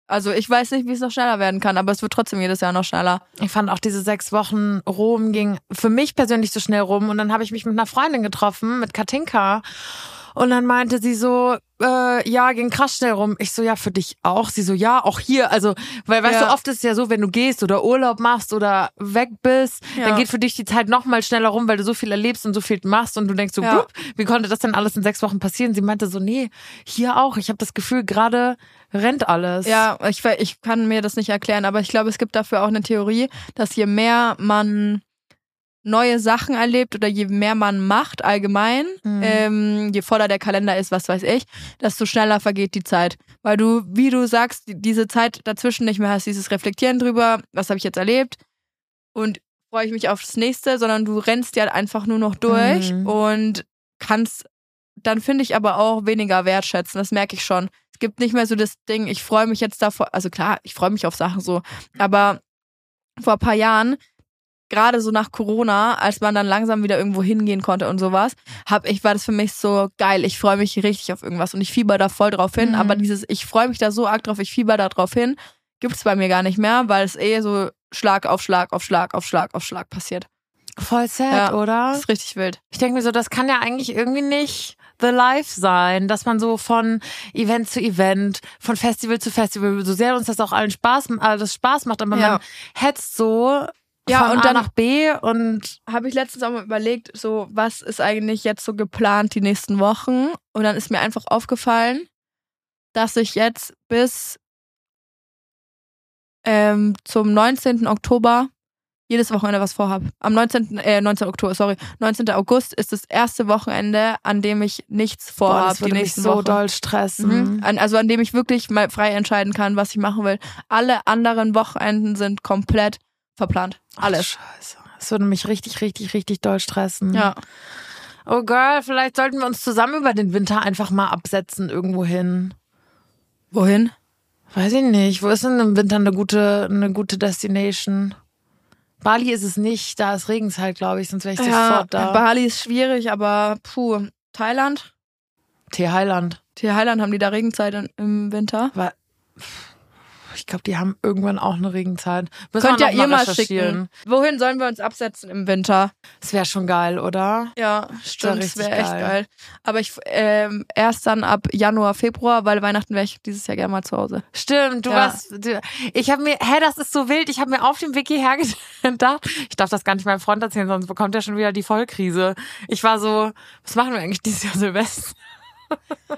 Speaker 1: Also ich weiß nicht, wie es noch schneller werden kann, aber es wird trotzdem jedes Jahr noch schneller.
Speaker 2: Ich fand auch diese sechs Wochen Rom ging für mich persönlich so schnell rum und dann habe ich mich mit einer Freundin getroffen, mit Katinka. Und dann meinte sie so, äh, ja, ging krass schnell rum. Ich so, ja, für dich auch. Sie so, ja, auch hier. Also, weil, weißt ja. du, oft ist es ja so, wenn du gehst oder Urlaub machst oder weg bist, ja. dann geht für dich die Zeit noch mal schneller rum, weil du so viel erlebst und so viel machst und du denkst so, ja. wie konnte das denn alles in sechs Wochen passieren? Sie meinte so, nee, hier auch. Ich habe das Gefühl, gerade rennt alles.
Speaker 1: Ja, ich, ich kann mir das nicht erklären, aber ich glaube, es gibt dafür auch eine Theorie, dass je mehr man neue Sachen erlebt oder je mehr man macht allgemein, mhm. ähm, je voller der Kalender ist, was weiß ich, desto schneller vergeht die Zeit. Weil du, wie du sagst, diese Zeit dazwischen nicht mehr hast, dieses Reflektieren drüber, was habe ich jetzt erlebt und freue ich mich aufs nächste, sondern du rennst ja einfach nur noch durch mhm. und kannst dann finde ich aber auch weniger wertschätzen, das merke ich schon. Es gibt nicht mehr so das Ding, ich freue mich jetzt davor, also klar, ich freue mich auf Sachen so, aber vor ein paar Jahren gerade so nach Corona, als man dann langsam wieder irgendwo hingehen konnte und sowas, hab ich war das für mich so geil. Ich freue mich richtig auf irgendwas und ich fieber da voll drauf hin. Mhm. Aber dieses, ich freue mich da so arg drauf, ich fieber da drauf hin, gibt's bei mir gar nicht mehr, weil es eh so Schlag auf Schlag auf Schlag auf Schlag auf Schlag passiert.
Speaker 2: Voll sad, ja, oder?
Speaker 1: Das ist richtig wild.
Speaker 2: Ich denke mir so, das kann ja eigentlich irgendwie nicht the life sein, dass man so von Event zu Event, von Festival zu Festival, so sehr uns das auch allen Spaß, alles Spaß macht, aber ja. man hetzt so
Speaker 1: Ja,
Speaker 2: von
Speaker 1: und
Speaker 2: A
Speaker 1: dann-
Speaker 2: nach B und
Speaker 1: habe ich letztens auch mal überlegt, so was ist eigentlich jetzt so geplant die nächsten Wochen? Und dann ist mir einfach aufgefallen, dass ich jetzt bis ähm, zum 19. Oktober jedes Wochenende was vorhab. Am 19. Äh, 19. Oktober, sorry, 19. August ist das erste Wochenende, an dem ich nichts
Speaker 2: boah,
Speaker 1: vorhab
Speaker 2: das
Speaker 1: die
Speaker 2: würde mich
Speaker 1: nächsten
Speaker 2: so
Speaker 1: Wochen.
Speaker 2: doll stressen.
Speaker 1: Mhm. An, also an dem ich wirklich mal frei entscheiden kann, was ich machen will. Alle anderen Wochenenden sind komplett verplant.
Speaker 2: Ach,
Speaker 1: Alles.
Speaker 2: Scheiße. Das würde mich richtig, richtig, richtig doll stressen.
Speaker 1: Ja.
Speaker 2: Oh Girl, vielleicht sollten wir uns zusammen über den Winter einfach mal absetzen irgendwo hin.
Speaker 1: Wohin?
Speaker 2: Weiß ich nicht. Wo ist denn im Winter eine gute, eine gute Destination? Bali ist es nicht, da ist Regenzeit, glaube ich, sonst wäre ich
Speaker 1: Ja,
Speaker 2: sofort da.
Speaker 1: Bali ist schwierig, aber puh, Thailand?
Speaker 2: T Highland.
Speaker 1: Thailand haben die da Regenzeit in, im Winter.
Speaker 2: Ich glaube, die haben irgendwann auch eine Regenzeit. Müssen
Speaker 1: Könnt ja ihr mal schicken. Wohin sollen wir uns absetzen im Winter?
Speaker 2: Das wäre schon geil, oder?
Speaker 1: Ja, stimmt, das wäre echt
Speaker 2: geil.
Speaker 1: geil. Aber ich ähm, erst dann ab Januar, Februar, weil Weihnachten wäre ich dieses Jahr gerne mal zu Hause.
Speaker 2: Stimmt, du
Speaker 1: Ja.
Speaker 2: warst. Du, ich habe mir, hä, das ist so wild. Ich habe mir auf dem Weg hierher gedacht, ich darf das gar nicht meinem Freund erzählen, sonst bekommt er schon wieder die Vollkrise. Ich war so, was machen wir eigentlich dieses Jahr Silvester?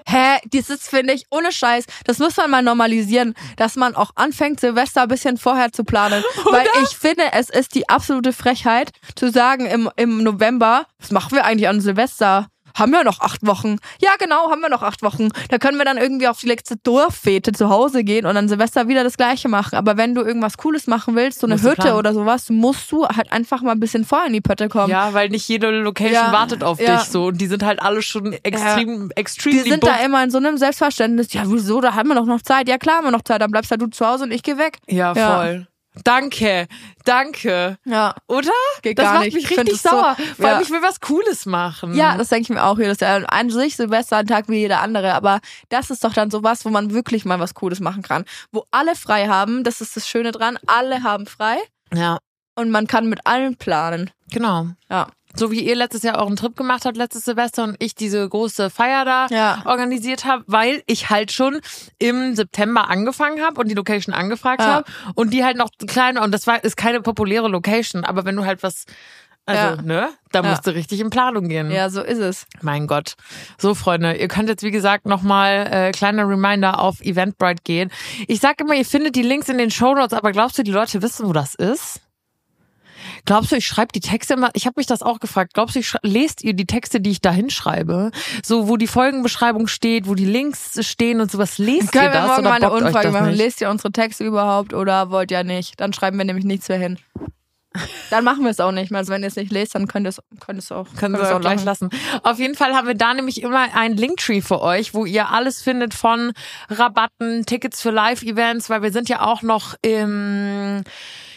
Speaker 1: Hä, dieses finde ich ohne Scheiß. Das muss man mal normalisieren, dass man auch anfängt, Silvester ein bisschen vorher zu planen. Weil ich finde, es ist die absolute Frechheit zu sagen im, im November, was machen wir eigentlich an Silvester? Haben wir noch acht Wochen? Ja, genau, haben wir noch acht Wochen. Da können wir dann irgendwie auf die letzte Dorffete zu Hause gehen und an Silvester wieder das Gleiche machen. Aber wenn du irgendwas Cooles machen willst, so eine Hütte
Speaker 2: planen.
Speaker 1: oder sowas, musst du halt einfach mal ein bisschen vorher in die Pötte kommen.
Speaker 2: Ja, weil nicht jede Location
Speaker 1: Ja,
Speaker 2: wartet auf
Speaker 1: ja.
Speaker 2: dich so und die sind halt alle schon extrem,
Speaker 1: Die
Speaker 2: extrem
Speaker 1: sind da immer in so einem Selbstverständnis. Ja, wieso? Da haben wir doch noch Zeit. Ja, klar haben wir noch Zeit. Dann bleibst halt du zu Hause und ich gehe weg.
Speaker 2: Ja,
Speaker 1: Ja.
Speaker 2: voll. Danke, danke.
Speaker 1: Ja.
Speaker 2: Oder?
Speaker 1: Geht
Speaker 2: das
Speaker 1: gar
Speaker 2: macht
Speaker 1: nicht.
Speaker 2: mich richtig
Speaker 1: das so-
Speaker 2: sauer. Vor allem,
Speaker 1: ja.
Speaker 2: ich will was Cooles machen.
Speaker 1: Ja, das denke ich mir auch jedes Jahr. An sich Silvester ein Tag wie jeder andere, aber das ist doch dann sowas, wo man wirklich mal was Cooles machen kann. Wo alle frei haben, das ist das Schöne dran, alle haben frei
Speaker 2: ja,
Speaker 1: und man kann mit allen planen.
Speaker 2: genau.
Speaker 1: Ja.
Speaker 2: So wie ihr letztes Jahr einen Trip gemacht habt, letztes Silvester und ich diese große Feier da
Speaker 1: Ja.
Speaker 2: organisiert habe, weil ich halt schon im September angefangen habe und die Location angefragt
Speaker 1: Ja.
Speaker 2: habe und die halt noch klein war und das war ist keine populäre Location, aber wenn du halt was also,
Speaker 1: Ja.
Speaker 2: ne, da
Speaker 1: Ja.
Speaker 2: musst du richtig in Planung gehen.
Speaker 1: Ja, so ist es.
Speaker 2: Mein Gott. So, Freunde, ihr könnt jetzt, wie gesagt, nochmal äh, kleiner Reminder auf Eventbrite gehen. Ich sag immer, ihr findet die Links in den Show Notes, aber glaubst du, die Leute wissen, wo das ist? Glaubst du, ich schreibe die Texte immer? Ich habe mich das auch gefragt. Glaubst du, ich lest ihr die Texte, die ich da hinschreibe? So, wo die Folgenbeschreibung steht, wo die Links stehen und sowas. Lest ihr
Speaker 1: Können wir
Speaker 2: das
Speaker 1: morgen mal eine Umfrage
Speaker 2: das
Speaker 1: machen?
Speaker 2: nicht?
Speaker 1: Lest ihr unsere Texte überhaupt oder wollt ihr nicht? Dann schreiben wir nämlich nichts mehr hin. Dann machen wir es auch nicht mehr. Also wenn ihr es nicht lest, dann könnt ihr es, könnt ihr es auch,
Speaker 2: Können
Speaker 1: könnt
Speaker 2: wir
Speaker 1: es
Speaker 2: auch gleich
Speaker 1: lassen.
Speaker 2: lassen. Auf jeden Fall haben wir da nämlich immer ein Linktree für euch, wo ihr alles findet von Rabatten, Tickets für Live-Events, weil wir sind ja auch noch im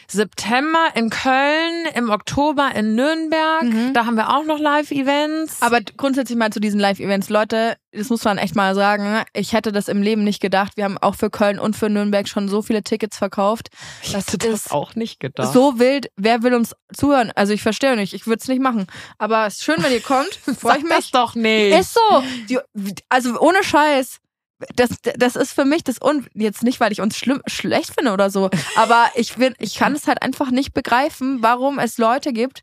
Speaker 2: September in Köln, im Oktober in Nürnberg. Da haben wir auch noch Live-Events.
Speaker 1: Aber grundsätzlich mal zu diesen Live-Events. Leute, das muss man echt mal sagen. Ich hätte das im Leben nicht gedacht. Wir haben auch für Köln und für Nürnberg schon so viele Tickets verkauft.
Speaker 2: ich
Speaker 1: Das
Speaker 2: hätte das auch nicht gedacht.
Speaker 1: so wild. Wer will uns zuhören? Also ich verstehe nicht. Ich würde es nicht machen. Aber es ist schön, wenn ihr kommt. Freue ich
Speaker 2: das
Speaker 1: mich.
Speaker 2: doch nicht.
Speaker 1: Ist so. Die, also ohne Scheiß. Das, das ist für mich das un jetzt nicht, weil ich uns schlimm schlecht finde oder so, aber ich bin, ich kann es halt einfach nicht begreifen, warum es Leute gibt,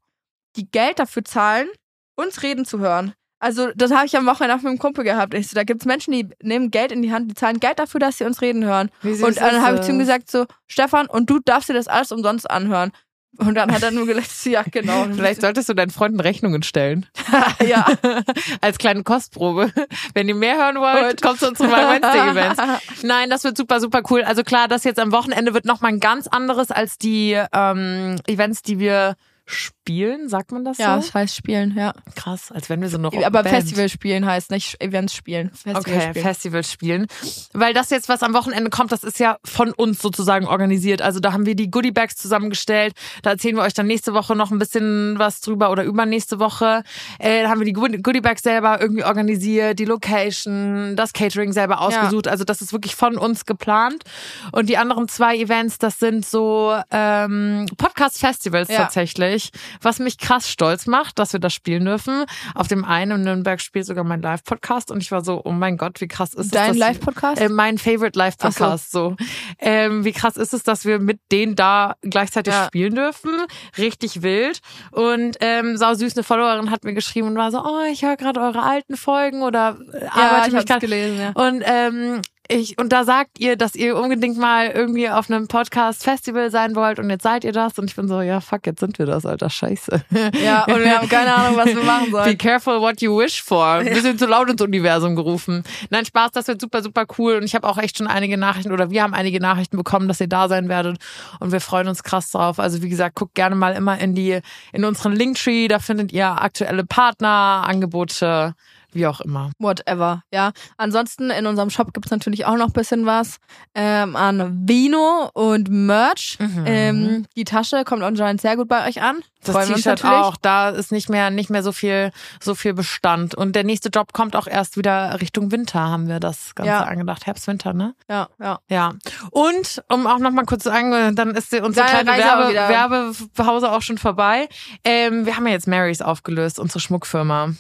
Speaker 1: die Geld dafür zahlen, uns reden zu hören. Also das habe ich am Wochenende auch mit einem Kumpel gehabt. Ich so, da gibt's Menschen, die nehmen Geld in die Hand, die zahlen Geld dafür, dass sie uns reden hören. Und dann habe ich zu ihm gesagt so, Stefan, und du darfst dir das alles umsonst anhören. Und dann hat er nur gesagt, ja genau.
Speaker 2: Vielleicht solltest du deinen Freunden Rechnungen stellen.
Speaker 1: ja.
Speaker 2: Als kleine Kostprobe. Wenn ihr mehr hören wollt, kommt zu unseren My Wednesday Events. Nein, das wird super, super cool. Also klar, das jetzt am Wochenende wird nochmal ein ganz anderes als die ähm, Events, die wir spielen. Sagt man das
Speaker 1: Ja,
Speaker 2: so?
Speaker 1: das heißt spielen, ja.
Speaker 2: Krass, als wenn wir so noch
Speaker 1: Aber
Speaker 2: Band.
Speaker 1: Festival spielen heißt nicht Events spielen. Festival
Speaker 2: Okay,
Speaker 1: spielen.
Speaker 2: Festivals spielen. Weil das jetzt, was am Wochenende kommt, das ist ja von uns sozusagen organisiert. Also da haben wir die Goodie Bags zusammengestellt. Da erzählen wir euch dann nächste Woche noch ein bisschen was drüber oder übernächste Woche. Äh, da haben wir die Goodie Bags selber irgendwie organisiert, die Location, das Catering selber ausgesucht. Also das ist wirklich von uns geplant. Und die anderen zwei Events, das sind so ähm, Podcast-Festivals
Speaker 1: Ja.
Speaker 2: tatsächlich. Ich, was mich krass stolz macht, dass wir das spielen dürfen. Auf dem einen in Nürnberg spielt sogar mein Live-Podcast und ich war so, oh mein Gott, wie krass ist
Speaker 1: Dein
Speaker 2: es.
Speaker 1: Live-Podcast?
Speaker 2: Äh, mein Favorite Live-Podcast, so. Ähm, wie krass ist es, dass wir mit denen da gleichzeitig
Speaker 1: Ja.
Speaker 2: spielen dürfen? Richtig wild. Und ähm, sau süß, eine Followerin hat mir geschrieben und war so, oh, ich höre gerade eure alten Folgen oder äh,
Speaker 1: ja,
Speaker 2: arbeite
Speaker 1: ich
Speaker 2: mich gerade
Speaker 1: gelesen, ja.
Speaker 2: und ähm, ich, und da sagt ihr, dass ihr unbedingt mal irgendwie auf einem Podcast-Festival sein wollt und jetzt seid ihr das. Und ich bin so, ja, fuck, jetzt sind wir das, alter Scheiße.
Speaker 1: Ja, und wir haben keine Ahnung, was wir machen
Speaker 2: Be
Speaker 1: sollen.
Speaker 2: careful what you wish for. Wir sind zu laut ins Universum gerufen. Nein, Spaß, das wird super, super cool. Und ich habe auch echt schon einige Nachrichten oder wir haben einige Nachrichten bekommen, dass ihr da sein werdet. Und wir freuen uns krass drauf. Also wie gesagt, guckt gerne mal immer in die, in unseren Linktree. Da findet ihr aktuelle Partner, Angebote, wie auch immer.
Speaker 1: Whatever, ja. Ansonsten in unserem Shop gibt's natürlich auch noch ein bisschen was ähm, an Vino und Merch.
Speaker 2: Mhm.
Speaker 1: Ähm, die Tasche kommt anscheinend sehr gut bei euch an.
Speaker 2: Das T-Shirt auch, da ist nicht mehr nicht mehr so viel so viel Bestand und der nächste Job kommt auch erst wieder Richtung Winter, haben wir das Ganze
Speaker 1: Ja.
Speaker 2: angedacht, Herbst Winter, ne?
Speaker 1: Ja, ja.
Speaker 2: Ja. Und um auch noch mal kurz zu sagen, dann ist unsere
Speaker 1: Deine
Speaker 2: kleine Werbe. Werbepause auch schon vorbei. Ähm, wir haben ja jetzt Marys aufgelöst, unsere Schmuckfirma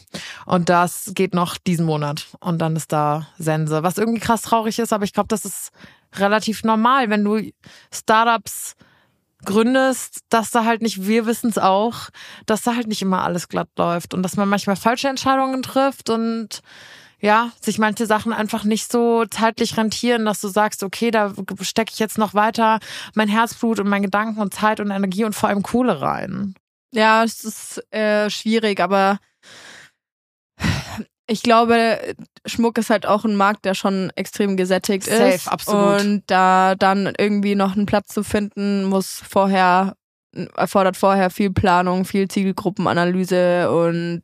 Speaker 2: und das geht noch diesen Monat und dann ist da Sense, was irgendwie krass traurig ist, aber ich glaube, das ist relativ normal, wenn du Startups gründest, dass da halt nicht, wir wissen es auch, dass da halt nicht immer alles glatt läuft und dass man manchmal falsche Entscheidungen trifft und ja, sich manche Sachen einfach nicht so zeitlich rentieren, dass du sagst, okay, da stecke ich jetzt noch weiter mein Herzblut und mein Gedanken und Zeit und Energie und vor allem Kohle rein.
Speaker 1: Ja, es ist äh, schwierig, aber ich glaube, Schmuck ist halt auch ein Markt, der schon extrem gesättigt
Speaker 2: Safe,
Speaker 1: ist.
Speaker 2: absolut.
Speaker 1: Und da dann irgendwie noch einen Platz zu finden, muss vorher, erfordert vorher viel Planung, viel Zielgruppenanalyse und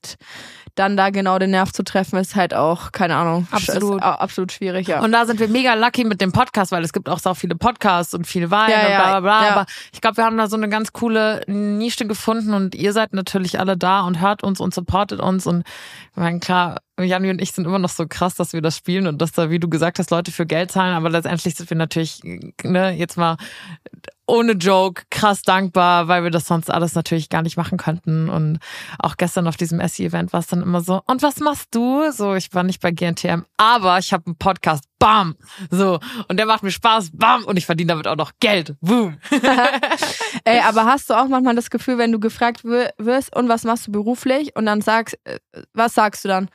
Speaker 1: dann da genau den Nerv zu treffen, ist halt auch, keine Ahnung,
Speaker 2: Absolut.
Speaker 1: Absolut schwierig, ja.
Speaker 2: Und da sind wir mega lucky mit dem Podcast, weil es gibt auch so viele Podcasts und viel Wein
Speaker 1: Ja,
Speaker 2: und
Speaker 1: ja,
Speaker 2: bla bla bla.
Speaker 1: ja.
Speaker 2: Aber ich glaube, wir haben da so eine ganz coole Nische gefunden und ihr seid natürlich alle da und hört uns und supportet uns. Und ich meine, klar, Janni und ich sind immer noch so krass, dass wir das spielen und dass da, wie du gesagt hast, Leute für Geld zahlen. Aber letztendlich sind wir natürlich, ne, jetzt mal ohne Joke krass dankbar, weil wir das sonst alles natürlich gar nicht machen könnten. Und auch gestern auf diesem Essie-Event war es dann immer so, und was machst du? So, ich war nicht bei GNTM, aber ich habe einen Podcast, bam! So, und der macht mir Spaß, bam! Und ich verdiene damit auch noch Geld, boom!
Speaker 1: Ey, aber hast du auch manchmal das Gefühl, wenn du gefragt wir- wirst, und was machst du beruflich? Und dann sagst, äh, was sagst du dann?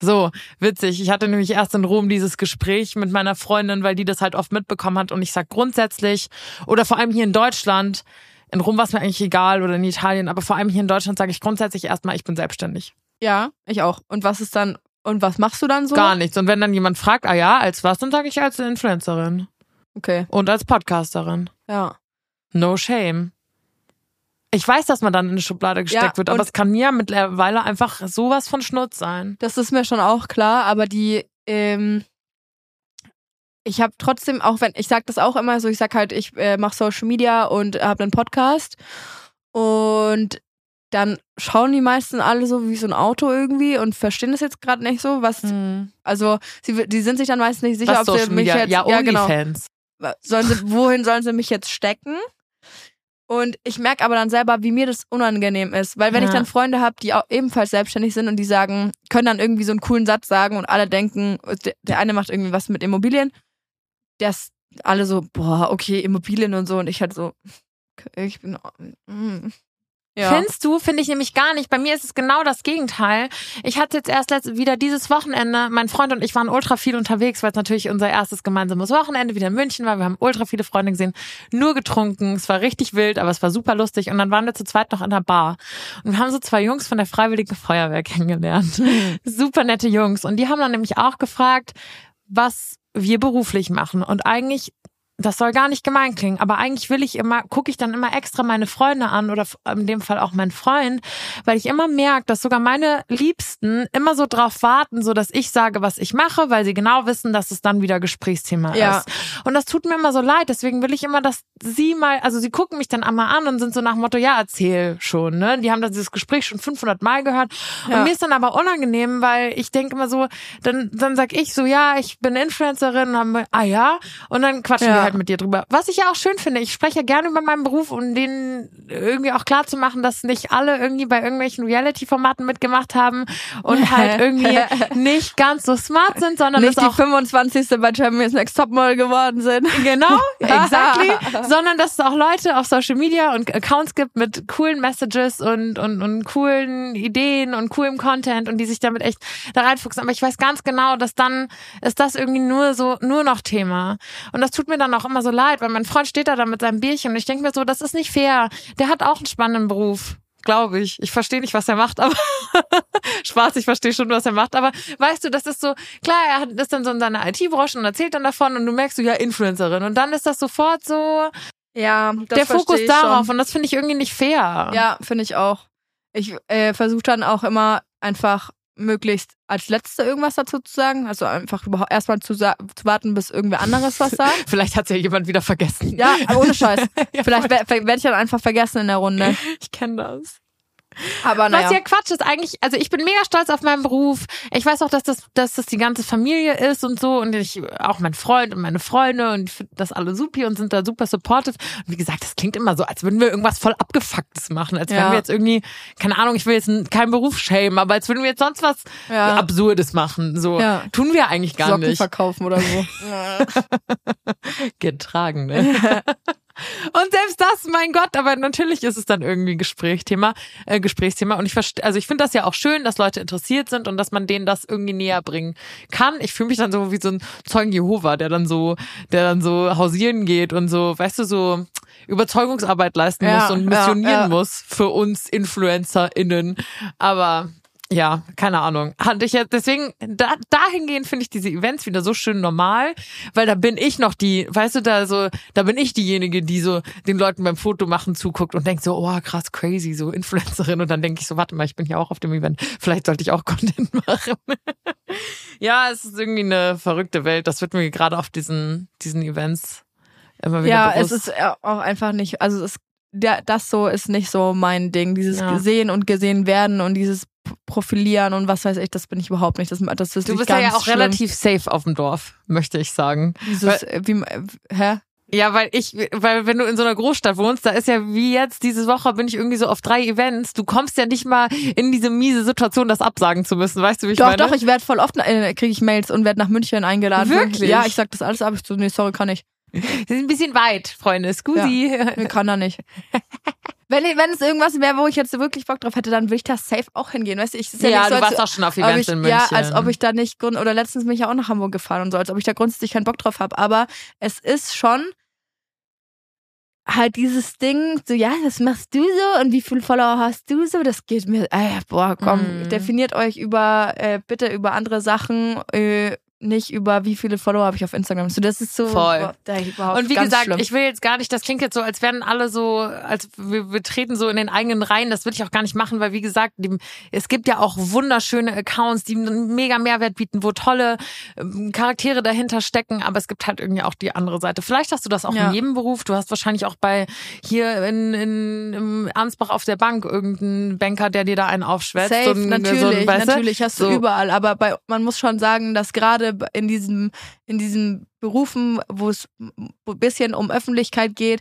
Speaker 2: So, witzig. Ich hatte nämlich erst in Rom dieses Gespräch mit meiner Freundin, weil die das halt oft mitbekommen hat. Und ich sag grundsätzlich, oder vor allem hier in Deutschland, in Rom war es mir eigentlich egal oder in Italien, aber vor allem hier in Deutschland sage ich grundsätzlich erstmal, ich bin selbstständig.
Speaker 1: Ja, ich auch. Und was ist dann, und was machst du dann so?
Speaker 2: Gar nichts. Und wenn dann jemand fragt, ah ja, als was, dann sage ich als Influencerin
Speaker 1: Okay,
Speaker 2: und als Podcasterin.
Speaker 1: ja.
Speaker 2: No shame. Ich weiß, dass man dann in eine Schublade gesteckt
Speaker 1: Ja,
Speaker 2: wird, aber es kann ja mittlerweile einfach sowas von Schnurz sein.
Speaker 1: Das ist mir schon auch klar, aber die, ähm, ich habe trotzdem, auch wenn, ich sag das auch immer so, ich sag halt, ich äh, mache Social Media und habe einen Podcast und dann schauen die meisten alle so wie so ein Auto irgendwie und verstehen das jetzt gerade nicht so, was, also sie, die sind sich dann meistens nicht sicher,
Speaker 2: Was
Speaker 1: ob
Speaker 2: Social
Speaker 1: sie mich
Speaker 2: Media?
Speaker 1: jetzt,
Speaker 2: ja,
Speaker 1: genau,
Speaker 2: OnlyFans.
Speaker 1: sollen sie, wohin sollen sie mich jetzt stecken? Und ich merke aber dann selber, wie mir das unangenehm ist. Weil wenn ich
Speaker 2: Ja.
Speaker 1: dann Freunde habe, die auch ebenfalls selbstständig sind und die sagen, können dann irgendwie so einen coolen Satz sagen und alle denken, der, eine macht irgendwie was mit Immobilien, das alle so, boah, okay, Immobilien und so und ich halt so, ich bin, mm, ja.
Speaker 2: Findest du, finde ich nämlich gar nicht. Bei mir ist es genau das Gegenteil. Ich hatte jetzt erst letzt, wieder dieses Wochenende, mein Freund und ich waren ultra viel unterwegs, weil es natürlich unser erstes gemeinsames Wochenende wieder in München war. Wir haben ultra viele Freunde gesehen, nur getrunken. Es war richtig wild, aber es war super lustig. Und dann waren wir zu zweit noch in der Bar. Und wir haben so zwei Jungs von der Freiwilligen Feuerwehr kennengelernt. super nette Jungs. Und die haben dann nämlich auch gefragt, was wir beruflich machen. Und eigentlich das soll gar nicht gemein klingen, aber eigentlich will ich immer, gucke ich dann immer extra meine Freunde an oder in dem Fall auch meinen Freund, weil ich immer merke, dass sogar meine Liebsten immer so drauf warten, so dass ich sage, was ich mache, weil sie genau wissen, dass es dann wieder Gesprächsthema
Speaker 1: Ja.
Speaker 2: ist. Und das tut mir immer so leid, deswegen will ich immer, dass sie mal, also sie gucken mich dann einmal an und sind so nach dem Motto, ja, erzähl schon, ne? Die haben das dieses Gespräch schon 500 Mal gehört.
Speaker 1: Ja.
Speaker 2: Und mir ist dann aber unangenehm, weil ich denke immer so, dann, dann sag ich so, ja, ich bin Influencerin und dann, ah ja, und dann quatschen
Speaker 1: Ja.
Speaker 2: wir halt mit dir drüber. Was ich ja auch schön finde, ich spreche ja gerne über meinen Beruf, um denen irgendwie auch klar zu machen, dass nicht alle irgendwie bei irgendwelchen Reality-Formaten mitgemacht haben und halt irgendwie nicht ganz so smart sind, sondern
Speaker 1: Nicht die
Speaker 2: auch
Speaker 1: 25. bei Champions Next Topmodel geworden sind.
Speaker 2: Genau, exactly. Sondern dass es auch Leute auf Social Media und Accounts gibt mit coolen Messages und, und, und coolen Ideen und coolem Content und die sich damit echt da reinfuchsen. Aber ich weiß ganz genau, dass dann ist das irgendwie nur so, nur noch Thema. Und das tut mir dann auch immer so leid, weil mein Freund steht da dann mit seinem Bierchen und ich denke mir so, das ist nicht fair. Der hat auch einen spannenden Beruf glaube ich. Ich verstehe nicht, was er macht, aber Spaß, ich verstehe schon, was er macht. Aber weißt du, das ist so, klar, er hat ist dann so in seiner IT-Branche und erzählt dann davon und du merkst du ja Influencerin. Und dann ist das sofort so
Speaker 1: Ja, das
Speaker 2: der Fokus darauf
Speaker 1: Schon.
Speaker 2: und das finde ich irgendwie nicht fair.
Speaker 1: Ja, finde ich auch. Ich äh, versuche dann auch immer einfach möglichst als Letzte irgendwas dazu zu sagen. Also einfach überhaupt erstmal zu, zu warten, bis irgendwer anderes was sagt.
Speaker 2: Vielleicht hat ja jemand wieder vergessen.
Speaker 1: Ja, aber ohne Scheiß.
Speaker 2: Ja,
Speaker 1: Vielleicht werde werd ich dann einfach vergessen in der Runde.
Speaker 2: Ich kenne das.
Speaker 1: Aber naja.
Speaker 2: Was ja Quatsch ist eigentlich, also ich bin mega stolz auf meinen Beruf. Ich weiß auch, dass das, dass das die ganze Familie ist und so und ich, auch mein Freund und meine Freunde und ich finde das alle supi und sind da super supportive. Und wie gesagt, das klingt immer so, als würden wir irgendwas voll abgefucktes machen, als
Speaker 1: Ja.
Speaker 2: wären wir jetzt irgendwie, keine Ahnung, ich will jetzt keinen Beruf schämen, aber als würden wir jetzt sonst was
Speaker 1: Ja.
Speaker 2: Absurdes machen. So
Speaker 1: Ja.
Speaker 2: tun wir eigentlich gar
Speaker 1: Socken
Speaker 2: nicht.
Speaker 1: verkaufen oder so.
Speaker 2: getragen, ne? Und selbst das, mein Gott, aber natürlich ist es dann irgendwie Gesprächsthema, äh, Gesprächsthema. Und ich verstehe, also ich finde das ja auch schön, dass Leute interessiert sind und dass man denen das irgendwie näher bringen kann. Ich fühle mich dann so wie so ein Zeugen Jehova, der dann so, der dann so hausieren geht und so, weißt du, so Überzeugungsarbeit leisten
Speaker 1: Ja,
Speaker 2: muss und
Speaker 1: ja,
Speaker 2: missionieren
Speaker 1: ja.
Speaker 2: muss für uns InfluencerInnen. Aber ja, keine Ahnung. Hatte ich jetzt, deswegen, da, dahingehend finde ich diese Events wieder so schön normal, weil da bin ich noch die, weißt du, da so, da bin ich diejenige, die so den Leuten beim Foto machen zuguckt und denkt so, oh krass, crazy, so Influencerin. Und dann denke ich so, warte mal, ich bin hier auch auf dem Event. Vielleicht sollte ich auch Content machen. ja, es ist irgendwie eine verrückte Welt. Das wird mir gerade auf diesen, diesen Events immer wieder
Speaker 1: ja,
Speaker 2: bewusst.
Speaker 1: es ist auch einfach nicht, also es, das so ist nicht so mein Ding. Dieses
Speaker 2: Ja.
Speaker 1: gesehen und gesehen werden und dieses Profilieren und was weiß ich, das bin ich überhaupt nicht. Das, das ist
Speaker 2: du bist ja, ja auch
Speaker 1: schlimm.
Speaker 2: relativ safe auf dem Dorf, möchte ich sagen.
Speaker 1: Äh, wie, hä?
Speaker 2: Ja, weil ich, weil wenn du in so einer Großstadt wohnst, da ist ja wie jetzt diese Woche bin ich irgendwie so auf drei Events. Du kommst ja nicht mal in diese miese Situation, das absagen zu müssen. Weißt du, wie ich
Speaker 1: Doch,
Speaker 2: meine?
Speaker 1: doch, ich werde voll oft, äh, kriege ich Mails und werde nach München eingeladen.
Speaker 2: Wirklich?
Speaker 1: Ja, ich sag das alles ab. Ich so, nee, sorry, kann ich.
Speaker 2: Das ist ein bisschen weit, Freunde. Scusi.
Speaker 1: Nee, kann da nicht. Wenn, wenn es irgendwas wäre, wo ich jetzt wirklich Bock drauf hätte, dann würde ich da safe auch hingehen. Weißt du, ich, ist ja,
Speaker 2: Ja,
Speaker 1: nicht so,
Speaker 2: du
Speaker 1: als,
Speaker 2: warst auch schon auf Events
Speaker 1: ich,
Speaker 2: in München.
Speaker 1: Ja, als ob ich da nicht, grund oder letztens bin ich ja auch nach Hamburg gefahren und so, als ob ich da grundsätzlich keinen Bock drauf habe. Aber es ist schon halt dieses Ding, so, ja, das machst du so und wie viele Follower hast du so, das geht mir, äh, boah, komm,
Speaker 2: Mhm.
Speaker 1: definiert euch über, äh, bitte über andere Sachen, äh, nicht über wie viele Follower habe ich auf Instagram. So, das ist so,
Speaker 2: Voll.
Speaker 1: überhaupt
Speaker 2: Und wie gesagt,
Speaker 1: schlimm.
Speaker 2: ich will jetzt gar nicht, das klingt jetzt so, als wären alle so, als wir, wir treten so in den eigenen Reihen. Das will ich auch gar nicht machen, weil wie gesagt, es gibt ja auch wunderschöne Accounts, die einen mega Mehrwert bieten, wo tolle ähm, Charaktere dahinter stecken, aber es gibt halt irgendwie auch die andere Seite. Vielleicht hast du das auch
Speaker 1: Ja.
Speaker 2: in jedem Beruf. Du hast wahrscheinlich auch bei hier in, in im Ansbach auf der Bank irgendeinen Banker, der dir da einen aufschwätzt.
Speaker 1: Safe,
Speaker 2: ein,
Speaker 1: natürlich,
Speaker 2: so ein, weißt du?
Speaker 1: natürlich hast du
Speaker 2: So.
Speaker 1: überall, aber bei, man muss schon sagen, dass gerade in diesem, in diesen Berufen, wo es ein bisschen um Öffentlichkeit geht,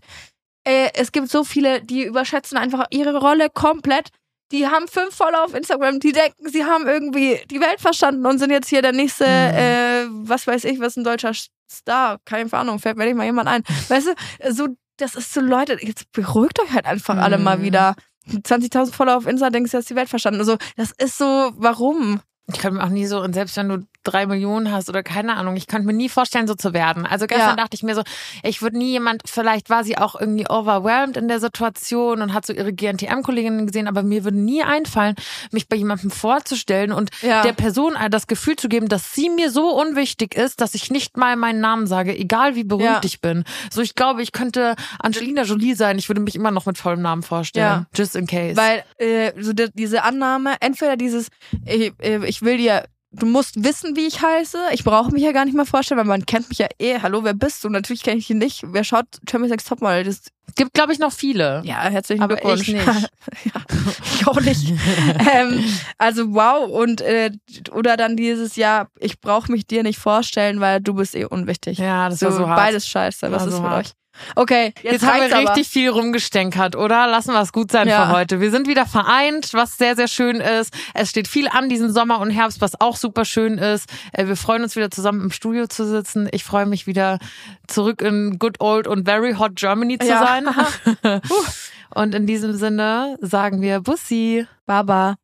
Speaker 1: äh, es gibt so viele, die überschätzen einfach ihre Rolle komplett. Die haben fünf Follower auf Instagram, die denken, sie haben irgendwie die Welt verstanden und sind jetzt hier der nächste,
Speaker 2: Mhm.
Speaker 1: äh, was weiß ich, was ein deutscher Star, keine Ahnung, fällt mir nicht mal jemand ein. Weißt du, so, das ist so, Leute, jetzt beruhigt euch halt einfach alle mal
Speaker 2: Mhm.
Speaker 1: wieder. 20.000 Follower auf Insta, denkst du, hast die Welt verstanden. Also, das ist so, warum?
Speaker 2: Ich könnte mir auch nie so, und selbst wenn du drei Millionen hast oder keine Ahnung, ich könnte mir nie vorstellen, so zu werden. Also gestern
Speaker 1: Ja.
Speaker 2: dachte ich mir so, ich würde nie jemand, vielleicht war sie auch irgendwie overwhelmed in der Situation und hat so ihre GNTM-Kolleginnen gesehen, aber mir würde nie einfallen, mich bei jemandem vorzustellen und
Speaker 1: Ja.
Speaker 2: der Person das Gefühl zu geben, dass sie mir so unwichtig ist, dass ich nicht mal meinen Namen sage, egal wie berühmt
Speaker 1: Ja.
Speaker 2: ich bin. So, ich glaube, ich könnte Angelina Jolie sein, ich würde mich immer noch mit vollem Namen vorstellen.
Speaker 1: Ja.
Speaker 2: Just in case.
Speaker 1: Weil äh, so die, diese Annahme, entweder dieses, ich, äh, ich will dir du musst wissen, wie ich heiße. Ich brauche mich ja gar nicht mehr vorstellen, weil man kennt mich ja eh. Hallo, wer bist du? Natürlich kenne ich ihn nicht. Wer schaut Champions League Topmodel? Das
Speaker 2: Gibt, glaube ich, noch viele.
Speaker 1: ja, herzlichen
Speaker 2: Aber
Speaker 1: Glückwunsch.
Speaker 2: ich nicht.
Speaker 1: ja, ich auch nicht. ähm, also wow und äh, oder dann dieses Jahr, ich brauche mich dir nicht vorstellen, weil du bist eh unwichtig.
Speaker 2: Ja, das
Speaker 1: so,
Speaker 2: war so hart.
Speaker 1: beides scheiße. Was ist
Speaker 2: so
Speaker 1: mit
Speaker 2: hart.
Speaker 1: euch? Okay, jetzt,
Speaker 2: Jetzt, haben wir
Speaker 1: aber.
Speaker 2: richtig viel rumgestänkert, oder? Lassen wir es gut sein
Speaker 1: Ja.
Speaker 2: für heute. Wir sind wieder vereint, was sehr, sehr schön ist. Es steht viel an diesen Sommer und Herbst, was auch super schön ist. Äh, Wir freuen uns wieder zusammen im Studio zu sitzen. Ich freue mich wieder zurück in good old und very hot Germany zu
Speaker 1: Ja.
Speaker 2: sein. und in diesem Sinne sagen wir Bussi.
Speaker 1: Baba.